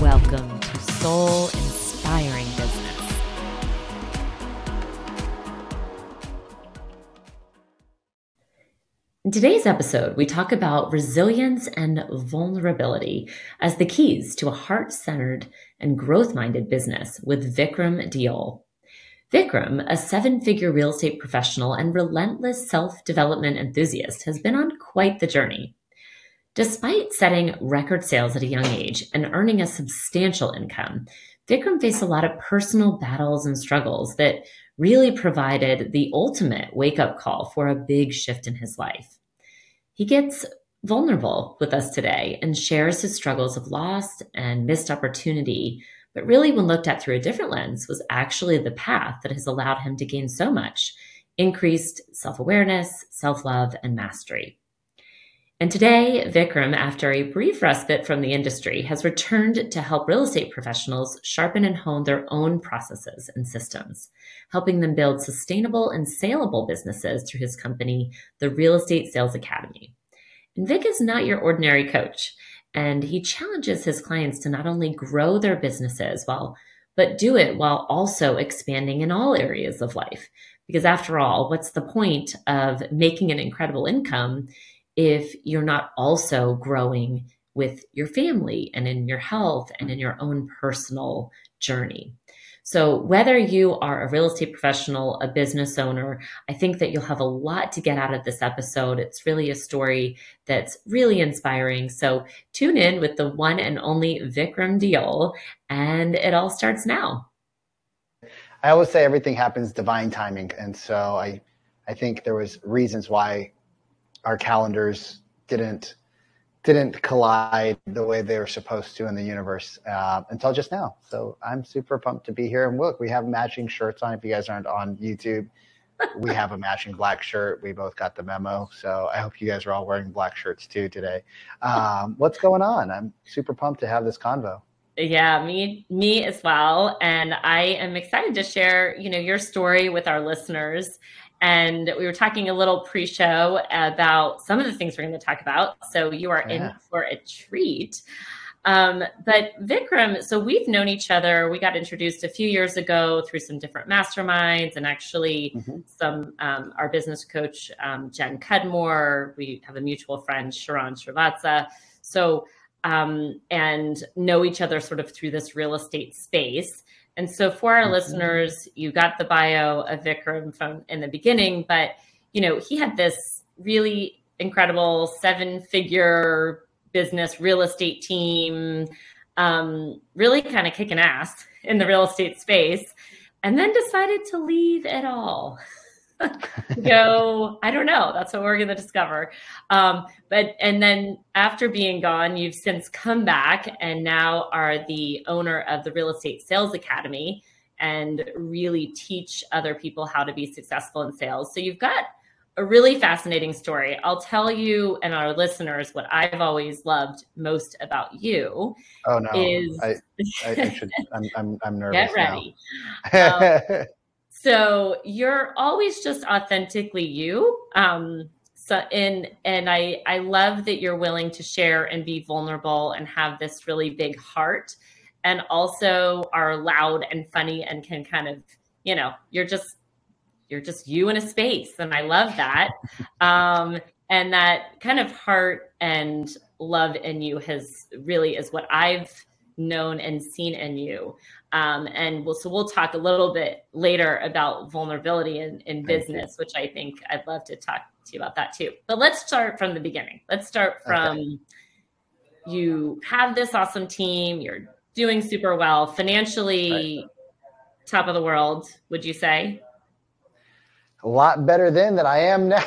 Welcome to Soul Inspiring Business. In today's episode, we talk about resilience and vulnerability as the keys to a heart centered and growth minded business with Vikram Deol. Vikram, a seven figure real estate professional and relentless self development enthusiast, has been on quite the journey. Despite setting record sales at a young age and earning a substantial income, Vikram faced a lot of personal battles and struggles that really provided the ultimate wake up call for a big shift in his life. He gets vulnerable with us today and shares his struggles of loss and missed opportunity, but really, when looked at through a different lens, was actually the path that has allowed him to gain so much increased self awareness, self love, and mastery. And today, Vikram, after a brief respite from the industry, has returned to help real estate professionals sharpen and hone their own processes and systems, helping them build sustainable and saleable businesses through his company, the Real Estate Sales Academy. And Vic is not your ordinary coach, and he challenges his clients to not only grow their businesses while but do it while also expanding in all areas of life. Because after all, what's the point of making an incredible income if you're not also growing with your family and in your health and in mm-hmm. your own personal journey. So, whether you are a real estate professional, a business owner, I think that you'll have a lot to get out of this episode. It's really a story that's really inspiring. So, tune in with the one and only Vikram Deol, and it all starts now. I always say everything happens divine timing, and so I, I think there was reasons why our calendars didn't didn't collide the way they were supposed to in the universe uh, until just now. So I'm super pumped to be here. And look, we have matching shirts on. If you guys aren't on YouTube, we have a matching black shirt. We both got the memo. So I hope you guys are all wearing black shirts too today. Um, what's going on? I'm super pumped to have this convo. Yeah, me me as well. And I am excited to share, you know, your story with our listeners and we were talking a little pre-show about some of the things we're going to talk about. So you are yeah. in for a treat. Um, but Vikram, so we've known each other. We got introduced a few years ago through some different masterminds, and actually, mm-hmm. some um, our business coach um, Jen Cudmore. We have a mutual friend Sharon Srivatsa. So um, and know each other sort of through this real estate space. And so for our mm-hmm. listeners, you got the bio of Vikram from in the beginning, but you know, he had this really incredible seven-figure business real estate team, um, really kind of kicking ass in the real estate space, and then decided to leave it all. go i don't know. That's what we're going to discover. Um, but and then after being gone you've since come back and now are the owner of the real estate sales academy and really teach other people how to be successful in sales. So you've got a really fascinating story. I'll tell you and our listeners what i've always loved most about you oh no. is i, I, I should I'm, I'm, I'm nervous get ready. Um, so you're always just authentically you um so and and i i love that you're willing to share and be vulnerable and have this really big heart and also are loud and funny and can kind of you know you're just you're just you in a space and i love that. Um and that kind of heart and love in you has really is what i've known and seen in you um, and we'll, so we'll talk a little bit later about vulnerability in, in business, which I think I'd love to talk to you about that too. But let's start from the beginning. Let's start from okay. you have this awesome team, you're doing super well, financially right. top of the world, would you say? A lot better then than I am now.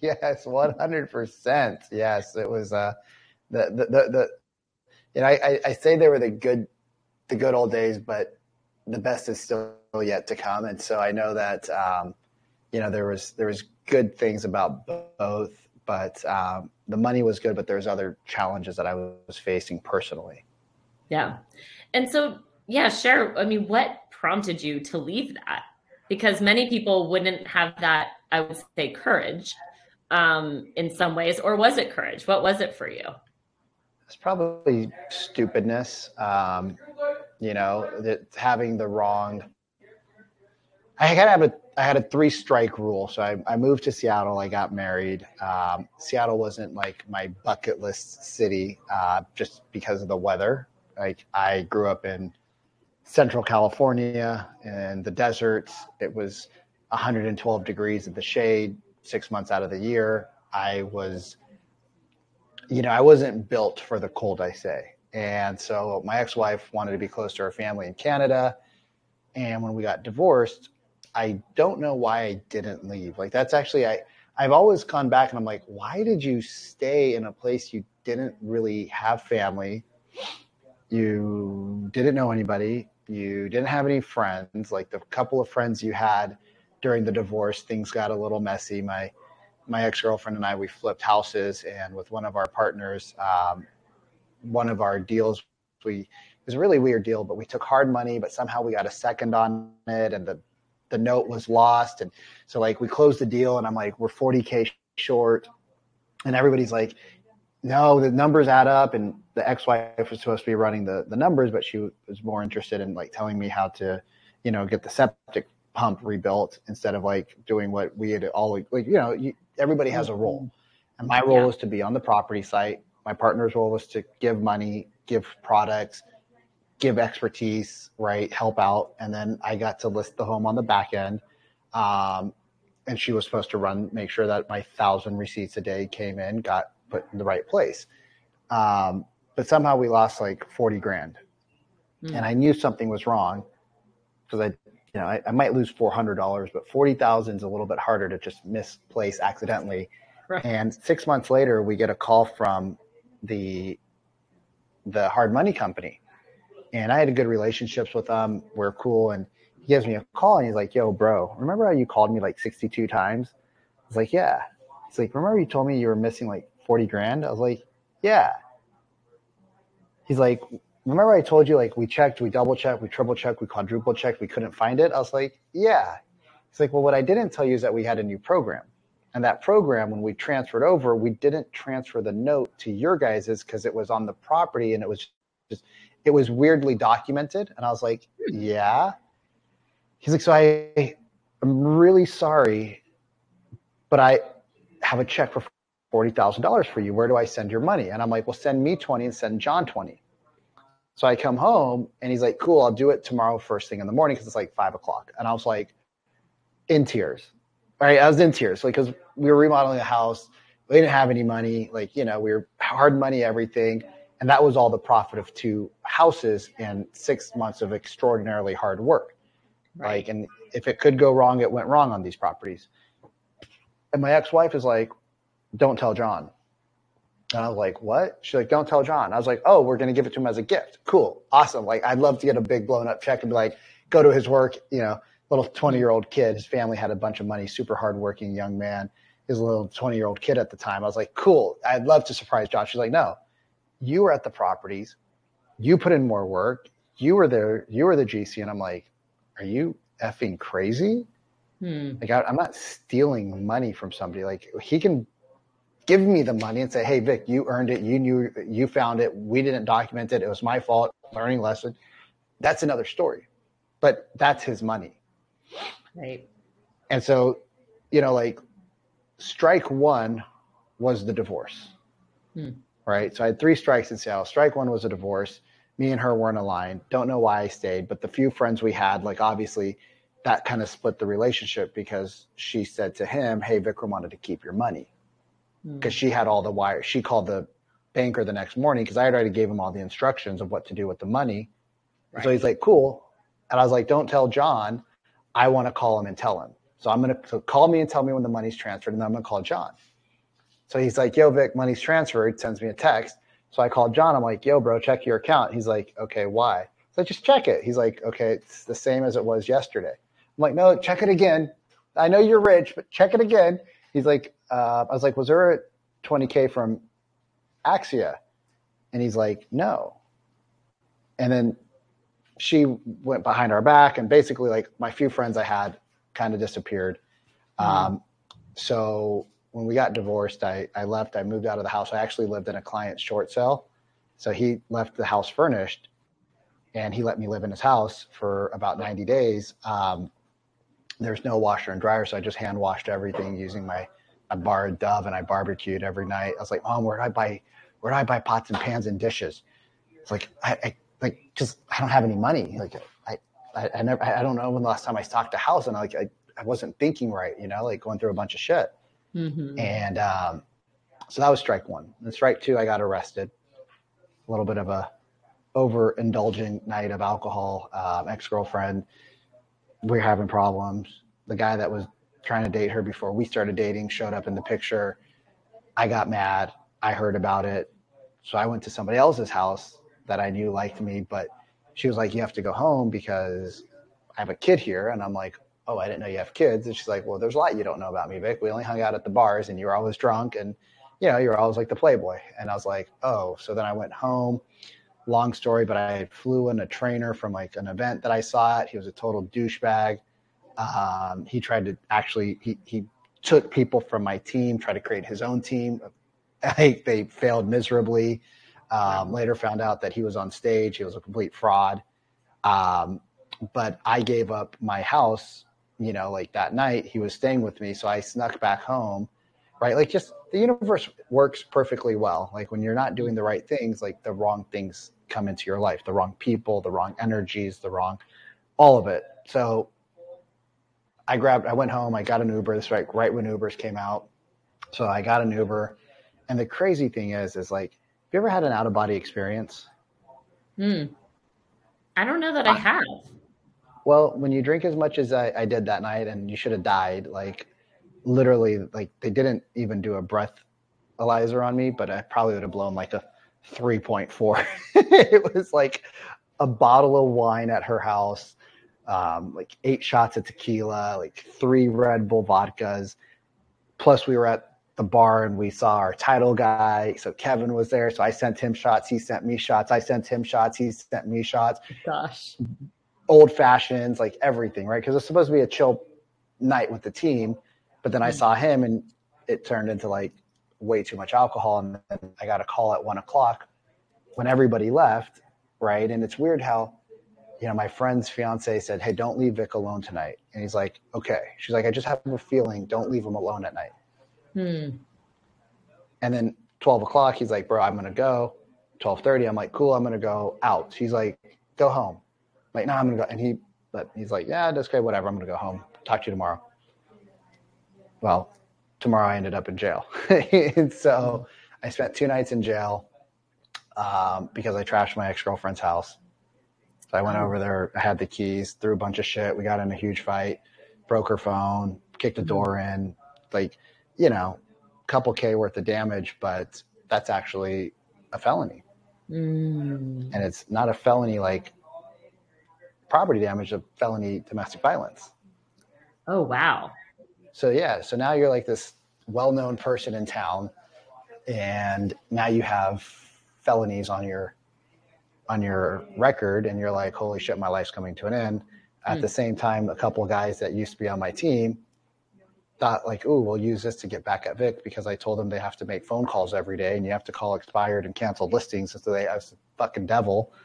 yes, 100%. Yes, it was uh, the, the, the, the know, I, I say they were the good, the good old days, but the best is still yet to come. And so I know that, um, you know, there was, there was good things about both, but um, the money was good, but there's other challenges that I was facing personally. Yeah. And so, yeah, share, I mean, what prompted you to leave that? Because many people wouldn't have that, I would say, courage um, in some ways, or was it courage? What was it for you? It's probably stupidness. Um, you know, that having the wrong. I had have a I had a three strike rule, so I, I moved to Seattle. I got married. Um, Seattle wasn't like my bucket list city, uh, just because of the weather. Like I grew up in Central California in the deserts. It was 112 degrees in the shade six months out of the year. I was, you know, I wasn't built for the cold, I say. And so my ex wife wanted to be close to her family in Canada. And when we got divorced, I don't know why I didn't leave. Like, that's actually, I, I've always gone back and I'm like, why did you stay in a place you didn't really have family? You didn't know anybody. You didn't have any friends. Like the couple of friends you had during the divorce, things got a little messy. My my ex girlfriend and I we flipped houses, and with one of our partners, um, one of our deals we it was a really weird deal, but we took hard money, but somehow we got a second on it, and the the note was lost, and so like we closed the deal, and I'm like we're 40k short, and everybody's like, no, the numbers add up, and the ex-wife was supposed to be running the the numbers, but she was more interested in like telling me how to, you know, get the septic pump rebuilt instead of like doing what we had all like you know you, everybody has a role mm-hmm. and my role yeah. was to be on the property site my partner's role was to give money give products give expertise right help out and then i got to list the home on the back end um, and she was supposed to run make sure that my thousand receipts a day came in got put in the right place um, but somehow we lost like 40 grand mm. and i knew something was wrong because i you know, I, I might lose four hundred dollars, but forty thousand is a little bit harder to just misplace accidentally. Right. And six months later, we get a call from the the hard money company, and I had a good relationships with them. We're cool, and he gives me a call, and he's like, "Yo, bro, remember how you called me like sixty two times?" I was like, "Yeah." He's like, "Remember you told me you were missing like forty grand?" I was like, "Yeah." He's like, remember I told you like we checked, we double checked, we triple checked, we quadruple checked, we couldn't find it. I was like, yeah. He's like, well, what I didn't tell you is that we had a new program. And that program, when we transferred over, we didn't transfer the note to your guys's because it was on the property and it was just, it was weirdly documented. And I was like, hmm. yeah. He's like, so I, I'm really sorry, but I have a check for $40,000 for you. Where do I send your money? And I'm like, well, send me 20 and send John 20. So I come home and he's like, cool, I'll do it tomorrow first thing in the morning because it's like five o'clock. And I was like, in tears. Right. I was in tears. Like, because we were remodeling the house. We didn't have any money. Like, you know, we were hard money, everything. And that was all the profit of two houses and six months of extraordinarily hard work. Right. Like, and if it could go wrong, it went wrong on these properties. And my ex wife is like, don't tell John. And I was like, what? She's like, don't tell John. I was like, oh, we're going to give it to him as a gift. Cool. Awesome. Like, I'd love to get a big blown up check and be like, go to his work, you know, little 20 year old kid. His family had a bunch of money, super hardworking young man. His little 20 year old kid at the time. I was like, cool. I'd love to surprise John. She's like, no, you were at the properties. You put in more work. You were there. You were the GC. And I'm like, are you effing crazy? Hmm. Like, I, I'm not stealing money from somebody. Like, he can give me the money and say, "Hey, Vic, you earned it. You knew you found it. We didn't document it. It was my fault. Learning lesson." That's another story, but that's his money, right? And so, you know, like strike one was the divorce, hmm. right? So I had three strikes in Seattle. Strike one was a divorce. Me and her weren't aligned. Don't know why I stayed, but the few friends we had, like obviously, that kind of split the relationship because she said to him, "Hey, Vikram wanted to keep your money." Because she had all the wires. She called the banker the next morning because I had already gave him all the instructions of what to do with the money. Right. So he's like, cool. And I was like, don't tell John. I want to call him and tell him. So I'm going to so call me and tell me when the money's transferred, and then I'm going to call John. So he's like, yo, Vic, money's transferred. Sends me a text. So I called John. I'm like, yo, bro, check your account. He's like, okay, why? So I just check it. He's like, okay, it's the same as it was yesterday. I'm like, no, check it again. I know you're rich, but check it again. He's like, uh, I was like, was there a 20K from Axia? And he's like, no. And then she went behind our back and basically like my few friends I had kind of disappeared. Mm-hmm. Um, so when we got divorced, I, I left, I moved out of the house. I actually lived in a client's short sale. So he left the house furnished and he let me live in his house for about 90 days. Um, there's no washer and dryer. So I just hand washed everything using my, I borrowed Dove and I barbecued every night. I was like, mom, where do I buy, where do I buy pots and pans and dishes? It's like, I, I like, just, I don't have any money. Like I, I, I never, I don't know when the last time I stocked a house and I, like, I, I wasn't thinking right, you know, like going through a bunch of shit. Mm-hmm. And um, so that was strike one. And strike two, I got arrested. A little bit of a overindulgent night of alcohol. Um, Ex girlfriend, we are having problems. The guy that was trying to date her before we started dating showed up in the picture. I got mad. I heard about it. So I went to somebody else's house that I knew liked me, but she was like, You have to go home because I have a kid here. And I'm like, oh, I didn't know you have kids. And she's like, well, there's a lot you don't know about me, Vic. We only hung out at the bars and you were always drunk and, you know, you were always like the playboy. And I was like, oh, so then I went home. Long story, but I flew in a trainer from like an event that I saw. He was a total douchebag. Um, he tried to actually, he, he took people from my team, tried to create his own team. I, they failed miserably. Um, later found out that he was on stage. He was a complete fraud. Um, but I gave up my house you know, like that night he was staying with me. So I snuck back home, right? Like just the universe works perfectly well. Like when you're not doing the right things, like the wrong things come into your life, the wrong people, the wrong energies, the wrong, all of it. So I grabbed, I went home, I got an Uber. This right, right when Ubers came out. So I got an Uber. And the crazy thing is, is like, have you ever had an out of body experience? Hmm. I don't know that I, I have. Well, when you drink as much as I, I did that night, and you should have died, like literally, like they didn't even do a breath Eliza on me, but I probably would have blown like a 3.4. it was like a bottle of wine at her house, um, like eight shots of tequila, like three Red Bull vodkas. Plus, we were at the bar and we saw our title guy. So Kevin was there. So I sent him shots. He sent me shots. I sent him shots. He sent me shots. Gosh old fashions, like everything, right? Because it's supposed to be a chill night with the team, but then I mm-hmm. saw him and it turned into like way too much alcohol, and then I got a call at one o'clock when everybody left, right? And it's weird how, you know, my friend's fiance said, "Hey, don't leave Vic alone tonight," and he's like, "Okay." She's like, "I just have a feeling. Don't leave him alone at night." Hmm. And then twelve o'clock, he's like, "Bro, I'm gonna go." Twelve thirty, I'm like, "Cool, I'm gonna go out." She's like, "Go home." like, no, nah, I'm gonna go. And he, but he's like, yeah, that's great, whatever. I'm gonna go home. Talk to you tomorrow. Well, tomorrow I ended up in jail. and so I spent two nights in jail um, because I trashed my ex girlfriend's house. So I went over there. I had the keys, threw a bunch of shit. We got in a huge fight, broke her phone, kicked the mm-hmm. door in, like, you know, couple K worth of damage, but that's actually a felony. Mm. And it's not a felony like property damage a felony domestic violence. Oh, wow. So, yeah, so now you're like this well known person in town, and now you have felonies on your on your record and you're like holy shit my life's coming to an end at mm. the same time a couple guys that used to be on my team thought like oh we'll use this to get back at vic because i told them they have to make phone calls every day and you have to call expired and canceled listings so they i was the fucking devil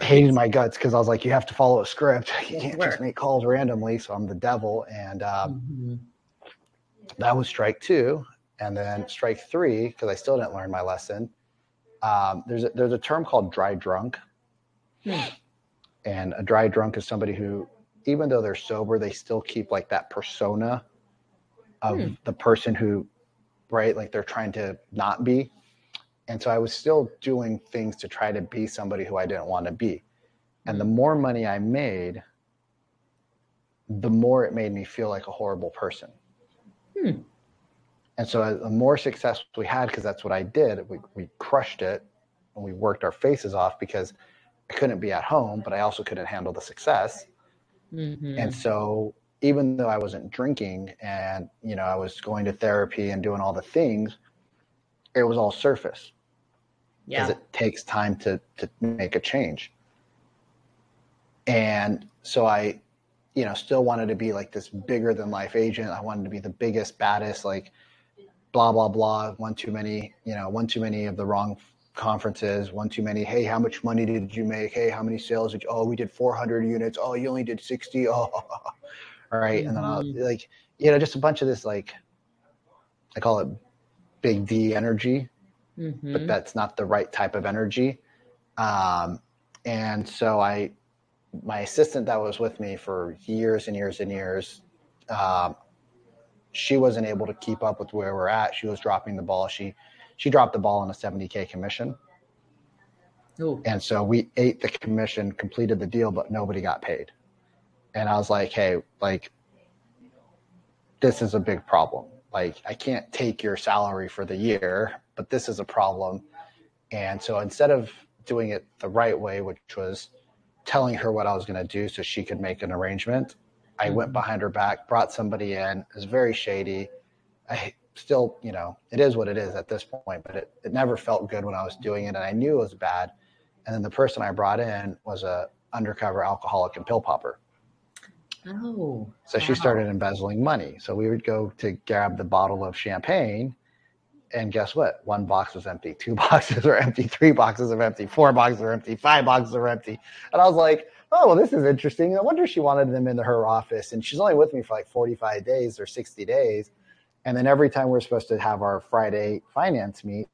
hated my guts because I was like, you have to follow a script. You can't just make calls randomly. So I'm the devil. And um, mm-hmm. that was strike two. And then strike three, because I still didn't learn my lesson. Um, there's, a, there's a term called dry drunk. Hmm. And a dry drunk is somebody who, even though they're sober, they still keep like that persona of hmm. the person who, right, like they're trying to not be. And so I was still doing things to try to be somebody who I didn't want to be. And the more money I made, the more it made me feel like a horrible person. Hmm. And so the more success we had, because that's what I did, we, we crushed it and we worked our faces off because I couldn't be at home, but I also couldn't handle the success. Mm-hmm. And so even though I wasn't drinking and, you know, I was going to therapy and doing all the things, it was all surface. Because yeah. it takes time to, to make a change. And so I, you know, still wanted to be like this bigger than life agent. I wanted to be the biggest, baddest, like blah, blah, blah. One too many, you know, one too many of the wrong conferences, one too many. Hey, how much money did you make? Hey, how many sales did you? Oh, we did 400 units. Oh, you only did 60. Oh, all right. And then I'll mm-hmm. like, you know, just a bunch of this, like, I call it big D energy, mm-hmm. but that's not the right type of energy. Um, and so I, my assistant that was with me for years and years and years, um, she wasn't able to keep up with where we're at. She was dropping the ball. She, she dropped the ball on a 70k commission. Ooh. And so we ate the commission, completed the deal, but nobody got paid. And I was like, hey, like, this is a big problem. Like, I can't take your salary for the year, but this is a problem. And so instead of doing it the right way, which was telling her what I was going to do so she could make an arrangement, I mm-hmm. went behind her back, brought somebody in. It was very shady. I still, you know, it is what it is at this point, but it, it never felt good when I was doing it. And I knew it was bad. And then the person I brought in was a undercover alcoholic and pill popper. Oh. So wow. she started embezzling money. So we would go to grab the bottle of champagne. And guess what? One box was empty, two boxes are empty, three boxes are empty, four boxes are empty, five boxes are empty. And I was like, oh, well, this is interesting. I wonder if she wanted them into her office. And she's only with me for like 45 days or 60 days. And then every time we're supposed to have our Friday finance meet,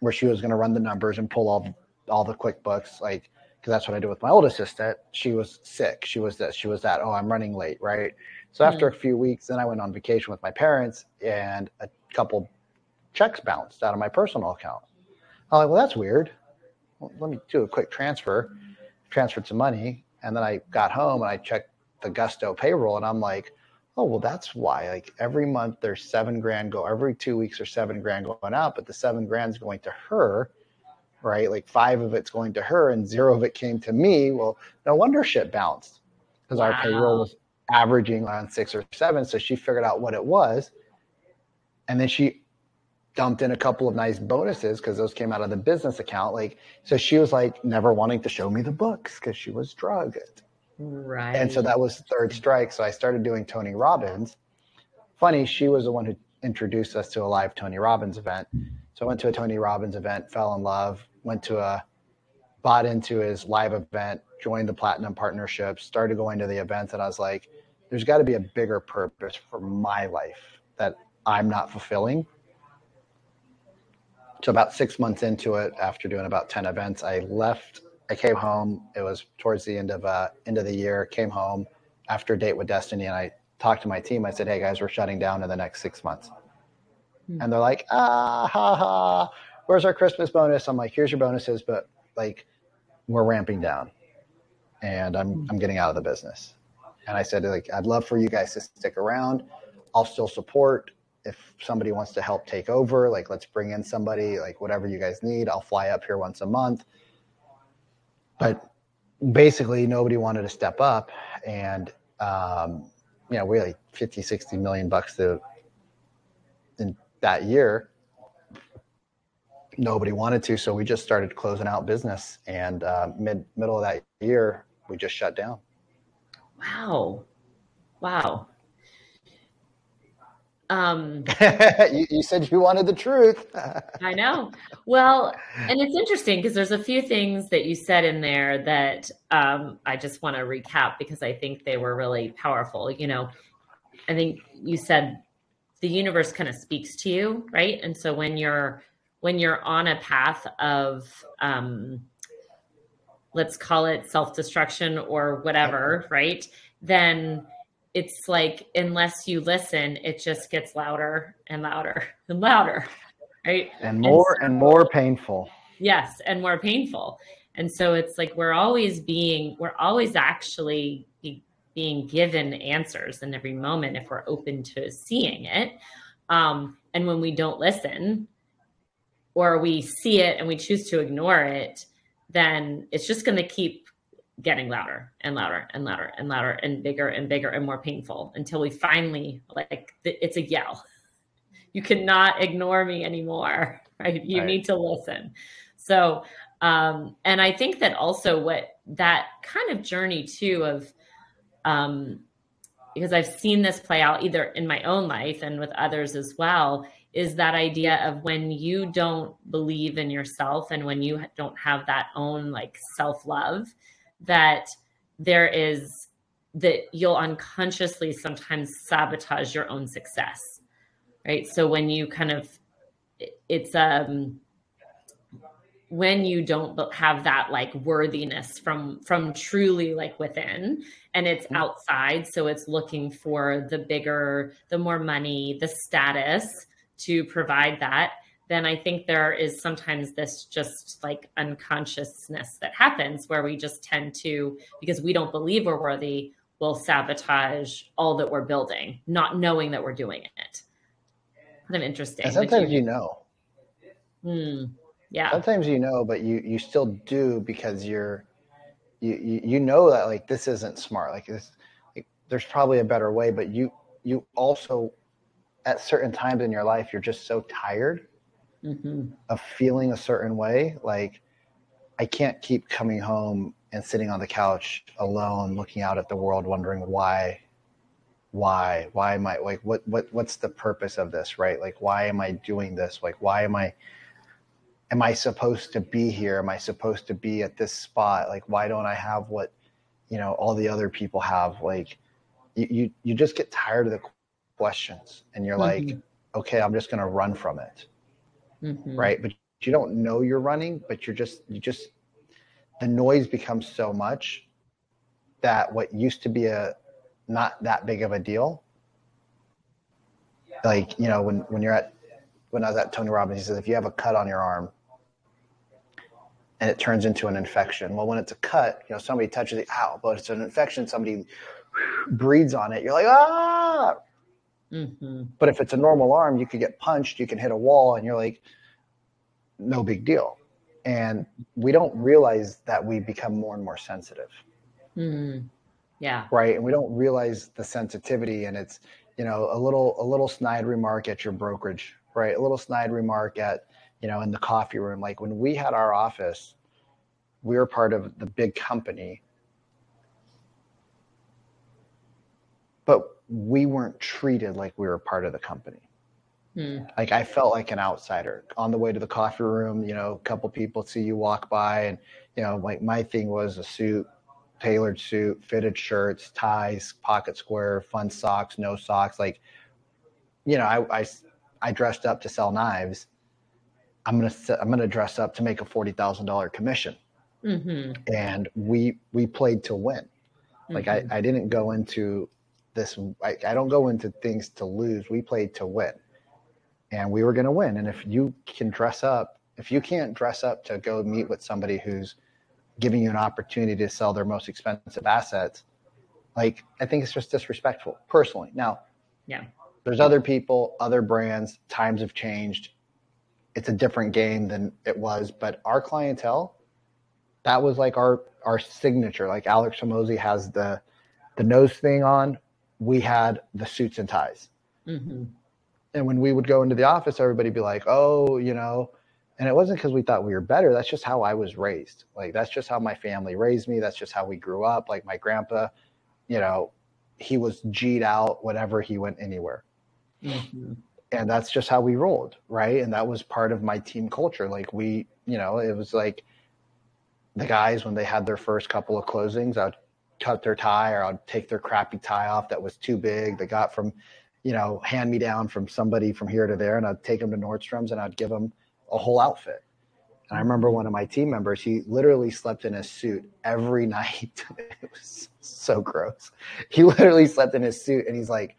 where she was going to run the numbers and pull all all the QuickBooks, like because that's what I do with my old assistant. She was sick. She was this. She was that. Oh, I'm running late, right? So mm-hmm. after a few weeks, then I went on vacation with my parents, and a couple checks bounced out of my personal account. I'm like, well, that's weird. Well, let me do a quick transfer. Transferred some money, and then I got home and I checked the Gusto payroll, and I'm like, oh well that's why like every month there's seven grand go every two weeks there's seven grand going out but the seven grand's going to her right like five of it's going to her and zero of it came to me well no wonder shit bounced because wow. our payroll was averaging around six or seven so she figured out what it was and then she dumped in a couple of nice bonuses because those came out of the business account like so she was like never wanting to show me the books because she was drugged Right. And so that was third strike. So I started doing Tony Robbins. Funny, she was the one who introduced us to a live Tony Robbins event. So I went to a Tony Robbins event, fell in love, went to a, bought into his live event, joined the Platinum Partnership, started going to the events, and I was like, there's got to be a bigger purpose for my life that I'm not fulfilling. So about six months into it, after doing about 10 events, I left I came home. It was towards the end of uh, end of the year. Came home after a date with Destiny, and I talked to my team. I said, "Hey guys, we're shutting down in the next six months." Hmm. And they're like, "Ah, ha, ha! Where's our Christmas bonus?" I'm like, "Here's your bonuses, but like, we're ramping down, and I'm hmm. I'm getting out of the business." And I said, "Like, I'd love for you guys to stick around. I'll still support." If somebody wants to help take over, like let's bring in somebody, like whatever you guys need, I'll fly up here once a month. But basically nobody wanted to step up and um, you know really 50 60 million bucks to in that year. Nobody wanted to so we just started closing out business and uh, mid middle of that year we just shut down. Wow. Wow um, you, you, said you wanted the truth. I know. Well, and it's interesting because there's a few things that you said in there that um, I just want to recap because I think they were really powerful. You know, I think you said the universe kind of speaks to you, right? And so when you're when you're on a path of um, let's call it self destruction or whatever, right? Then it's like unless you listen, it just gets louder and louder and louder, right? And more and, so, and more painful. Yes, and more painful. And so it's like we're always being, we're always actually be, being given answers in every moment if we're open to seeing it. Um, and when we don't listen or we see it and we choose to ignore it, then it's just going to keep getting louder and louder and louder and louder and bigger and bigger and more painful until we finally like it's a yell. You cannot ignore me anymore, right? You right. need to listen. So, um, and I think that also what that kind of journey too of, um, because I've seen this play out either in my own life and with others as well, is that idea of when you don't believe in yourself and when you don't have that own like self love, that there is that you'll unconsciously sometimes sabotage your own success right so when you kind of it's um when you don't have that like worthiness from from truly like within and it's mm-hmm. outside so it's looking for the bigger the more money the status to provide that then I think there is sometimes this just like unconsciousness that happens where we just tend to, because we don't believe we're worthy, will sabotage all that we're building, not knowing that we're doing it. Kind of interesting. And sometimes you, you, know. Hmm. Yeah. Sometimes you know, but you you still do because you're you you, you know that like this isn't smart. Like this, like, there's probably a better way, but you you also at certain times in your life you're just so tired mm-hmm. of feeling a certain way. Like I can't keep coming home and sitting on the couch alone, looking out at the world, wondering why, why, why am I like what what what's the purpose of this, right? Like why am I doing this? Like why am I am I supposed to be here? Am I supposed to be at this spot? Like why don't I have what you know all the other people have? Like you you, you just get tired of the questions and you're mm-hmm. like, okay, I'm just gonna run from it mm-hmm. right? But you don't know you're running, but you're just you just the noise becomes so much that what used to be a not that big of a deal like you know when when you're at when I was at Tony Robbins, he says if you have a cut on your arm and it turns into an infection, well, when it's a cut, you know somebody touches it, ow, but it's an infection. Somebody breathes on it, you're like ah, Mm-hmm. But if it's a normal arm, you could get punched, you can hit a wall, and you're like, no big deal. And we don't realize that we become more and more sensitive. Mm-hmm. Yeah. Right. And we don't realize the sensitivity, and it's you know a little a little snide remark at your brokerage, right? A little snide remark at you know in the coffee room. Like when we had our office, we were part of the big company, but we weren't treated like we were part of the company. Hmm. Like I felt like an outsider on the way to the coffee room. You know, a couple people see you walk by, and you know, like my thing was a suit, tailored suit, fitted shirts, ties, pocket square, fun socks, no socks. Like, you know, I I, I dressed up to sell knives. I'm gonna I'm gonna dress up to make a forty thousand dollar commission, mm-hmm. and we we played to win. Like mm-hmm. I, I didn't go into this I, I don't go into things to lose. We played to win. And we were going to win. And if you can dress up, if you can't dress up to go meet with somebody who's giving you an opportunity to sell their most expensive assets, like I think it's just disrespectful personally. Now, yeah. There's other people, other brands, times have changed. It's a different game than it was, but our clientele, that was like our our signature. Like Alex Hormozi has the the nose thing on we had the suits and ties. Mm-hmm. And when we would go into the office, everybody'd be like, oh, you know, and it wasn't because we thought we were better. That's just how I was raised. Like, that's just how my family raised me. That's just how we grew up. Like, my grandpa, you know, he was G'd out whenever he went anywhere. Mm-hmm. And that's just how we rolled. Right. And that was part of my team culture. Like, we, you know, it was like the guys, when they had their first couple of closings, I'd cut their tie or I'd take their crappy tie off that was too big. They got from, you know, hand me down from somebody from here to there, and I'd take them to Nordstrom's and I'd give them a whole outfit. And I remember one of my team members, he literally slept in a suit every night. it was so gross. He literally slept in his suit and he's like,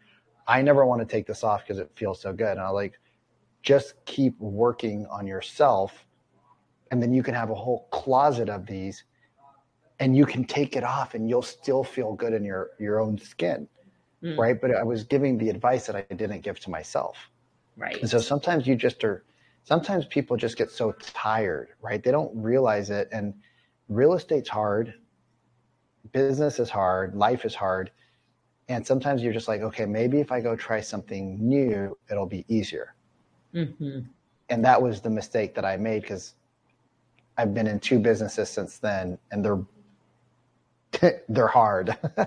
I never want to take this off because it feels so good. And I like, just keep working on yourself. And then you can have a whole closet of these and you can take it off and you'll still feel good in your your own skin mm. right but i was giving the advice that i didn't give to myself Right. And so sometimes you just are, sometimes people just get so tired, right? They don't realize it. And real estate's hard, business is hard, life is hard. And sometimes you're just like, okay, maybe if I go try something new, it'll be easier. Mm-hmm. And that was the mistake that I made because I've been in two businesses since then, and they're they're hard. well,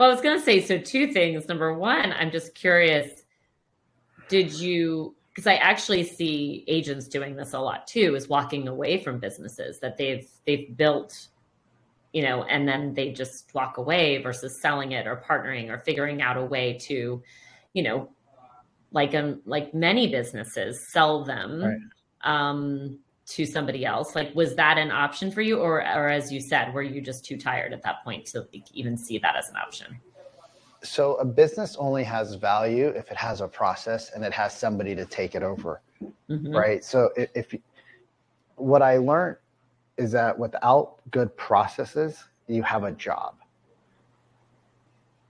I was going to say so. Two things. Number one, I'm just curious. Did you? Because I actually see agents doing this a lot too. Is walking away from businesses that they've they've built you know, and then they just walk away versus selling it or partnering or figuring out a way to, you know, like um like many businesses sell them right. um to somebody else. Like was that an option for you or or as you said, were you just too tired at that point to even see that as an option? So a business only has value if it has a process and it has somebody to take it over. Mm-hmm. Right? So if, if what I learned is that without good processes, you have a job.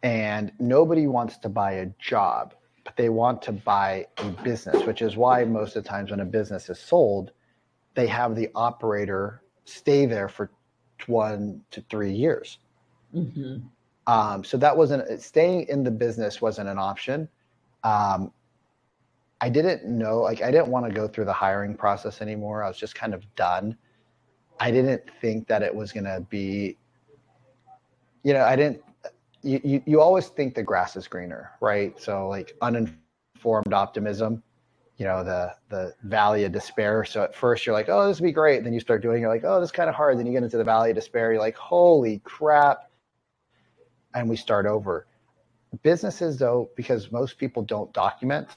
And nobody wants to buy a job, but they want to buy a business, which is why most of the times when a business is sold, they have the operator stay there for one to three years. Mm-hmm. Um, so that wasn't staying in the business wasn't an option. Um, I didn't know, like, I didn't want to go through the hiring process anymore. I was just kind of done. I didn't think that it was going to be, you know, I didn't, you, you, you always think the grass is greener, right? So like uninformed optimism, you know, the, the valley of despair. So at first you're like, oh, this would be great. Then you start doing, you're like, oh, this is kind of hard. Then you get into the valley of despair. You're like, holy crap. And we start over. Businesses though, because most people don't document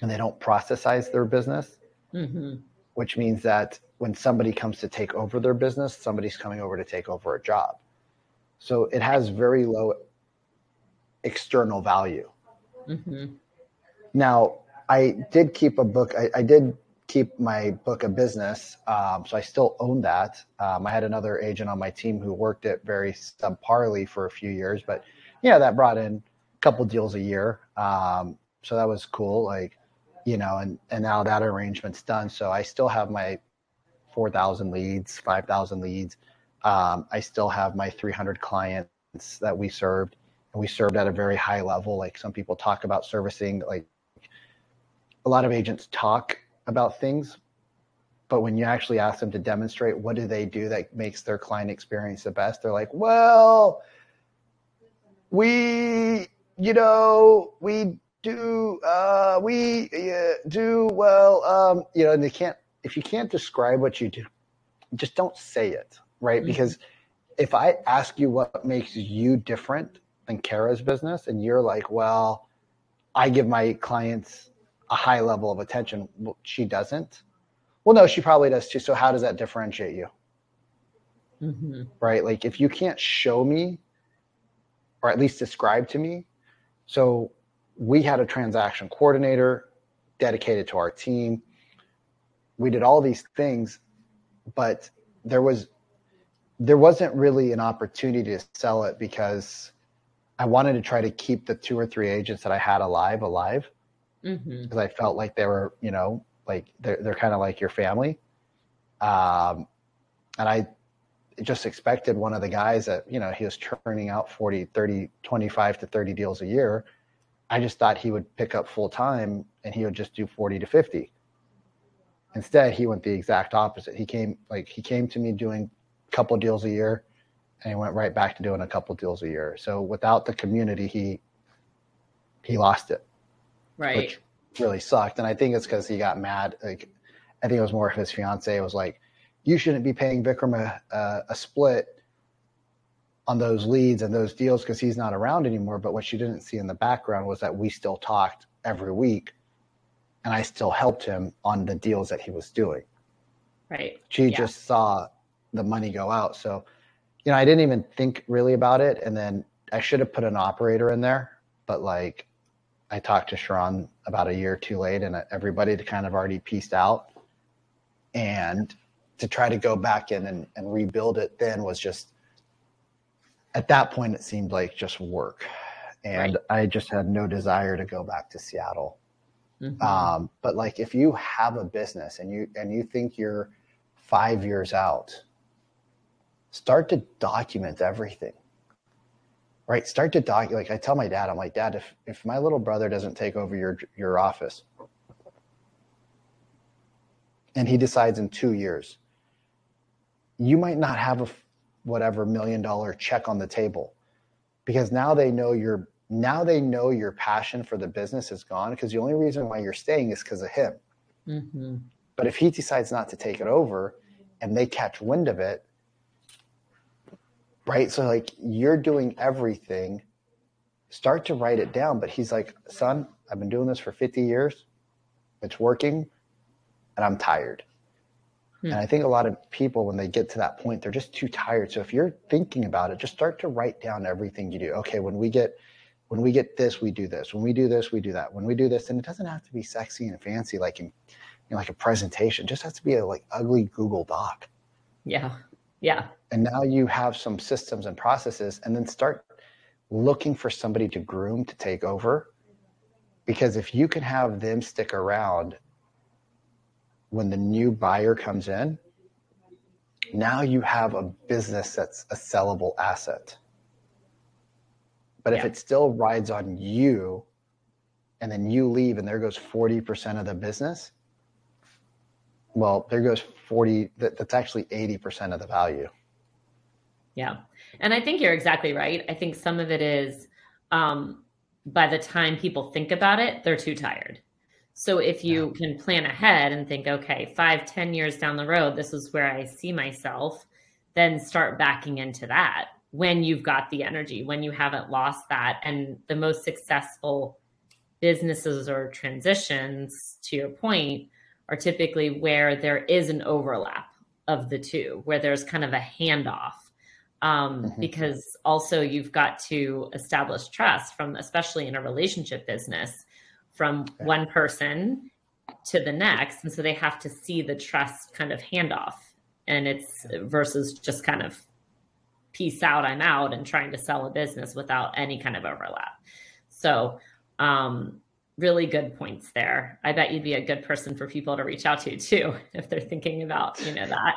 and they don't processize their business, mm-hmm. which means that when somebody comes to take over their business, somebody's coming over to take over a job. So it has very low external value. Mm-hmm. Now, I did keep a book. I, I, did keep my book of business, um, so I still own that. Um, I had another agent on my team who worked it very subparly for a few years, but yeah, that brought in a couple deals a year. Um, so that was cool. Like, you know, and and now that arrangement's done. So I still have my 4,000 leads, 5,000 leads. Um, I still have my 300 clients that we served, and we served at a very high level. Like some people talk about servicing, like a lot of agents talk about things, but when you actually ask them to demonstrate what do they do that makes their client experience the best, they're like, well, we, you know, we do, uh, we uh, do well, um, you know, and they can't if you can't describe what you do, just don't say it, right? Mm-hmm. Because if I ask you what makes you different than Kara's business, and you're like, well, I give my clients a high level of attention, she doesn't. Well, no, she probably does too. So how does that differentiate you? Mm-hmm. Right? Like if you can't show me, or at least describe to me, so we had a transaction coordinator dedicated to our team we did all these things, but there was there wasn't really an opportunity to sell it because I wanted to try to keep the two or three agents that I had alive alive because mm-hmm. I felt like they were, you know, like they're they're kind of like your family. Um, and I just expected one of the guys that, you know, he was churning out 40, 30, 25 to 30 deals a year. I just thought he would pick up full time and he would just do 40 to 50. Instead, he went the exact opposite. He came like he came to me doing a couple deals a year, and he went right back to doing a couple deals a year. So without the community, he he lost it, right? Which really sucked. And I think it's because he got mad. Like I think it was more of his fiance was like, "You shouldn't be paying Vikram a, a, a split." on those leads and those deals because he's not around anymore. But what she didn't see in the background was that we still talked every week and I still helped him on the deals that he was doing. Right. She yeah. just saw the money go out. So, you know, I didn't even think really about it. And then I should have put an operator in there, but like I talked to Sharon about a year too late and everybody to kind of already pieced out. And to try to go back in and, and rebuild it then was just at that point it seemed like just work. and right. I just had no desire to go back to Seattle. Mm-hmm. Um, but like if you have a business and you and you think you're five years out, start to document everything. Right? Start to doc like I tell my dad, I'm like, Dad, if if my little brother doesn't take over your your office and he decides in two years, you might not have a whatever million dollar check on the table because now they know your now they know your passion for the business is gone because the only reason why you're staying is because of him. Mm-hmm. But if he decides not to take it over and they catch wind of it, right? So, like, you're doing everything, start to write it down. But he's like, son, I've been doing this for 50 years, it's working, and I'm tired. Hmm. And I think a lot of people, when they get to that point, they're just too tired. So if you're thinking about it, just start to write down everything you do. Okay, when we get when we get this, we do this. When we do this, we do that. When we do this, and it doesn't have to be sexy and fancy like in, you know, like a presentation. It just has to be a like ugly Google Doc. Yeah. Yeah. And now you have some systems and processes, and then start looking for somebody to groom to take over. Because if you can have them stick around when the new buyer comes in, now you have a business that's a sellable asset. But if it still rides on you and then you leave and there goes 40% of the business, well, there goes 40, that, that's actually 80% of the value. Yeah. And I think you're exactly right. I think some of it is um, by the time people think about it, they're too tired. So if you yeah. can plan ahead and think, okay, five, ten years down the road, this is where I see myself, then start backing into that when you've got the energy, when you haven't lost that. And the most successful businesses or transitions, to your point, are typically where there is an overlap of the two, where there's kind of a handoff. Um, mm-hmm. Because also you've got to establish trust from, especially in a relationship business, from okay. one person to the next. And so they have to see the trust kind of handoff. And it's versus just kind of peace out, I'm out, and trying to sell a business without any kind of overlap. So, um, really good points there. I bet you'd be a good person for people to reach out to too if they're thinking about you know that.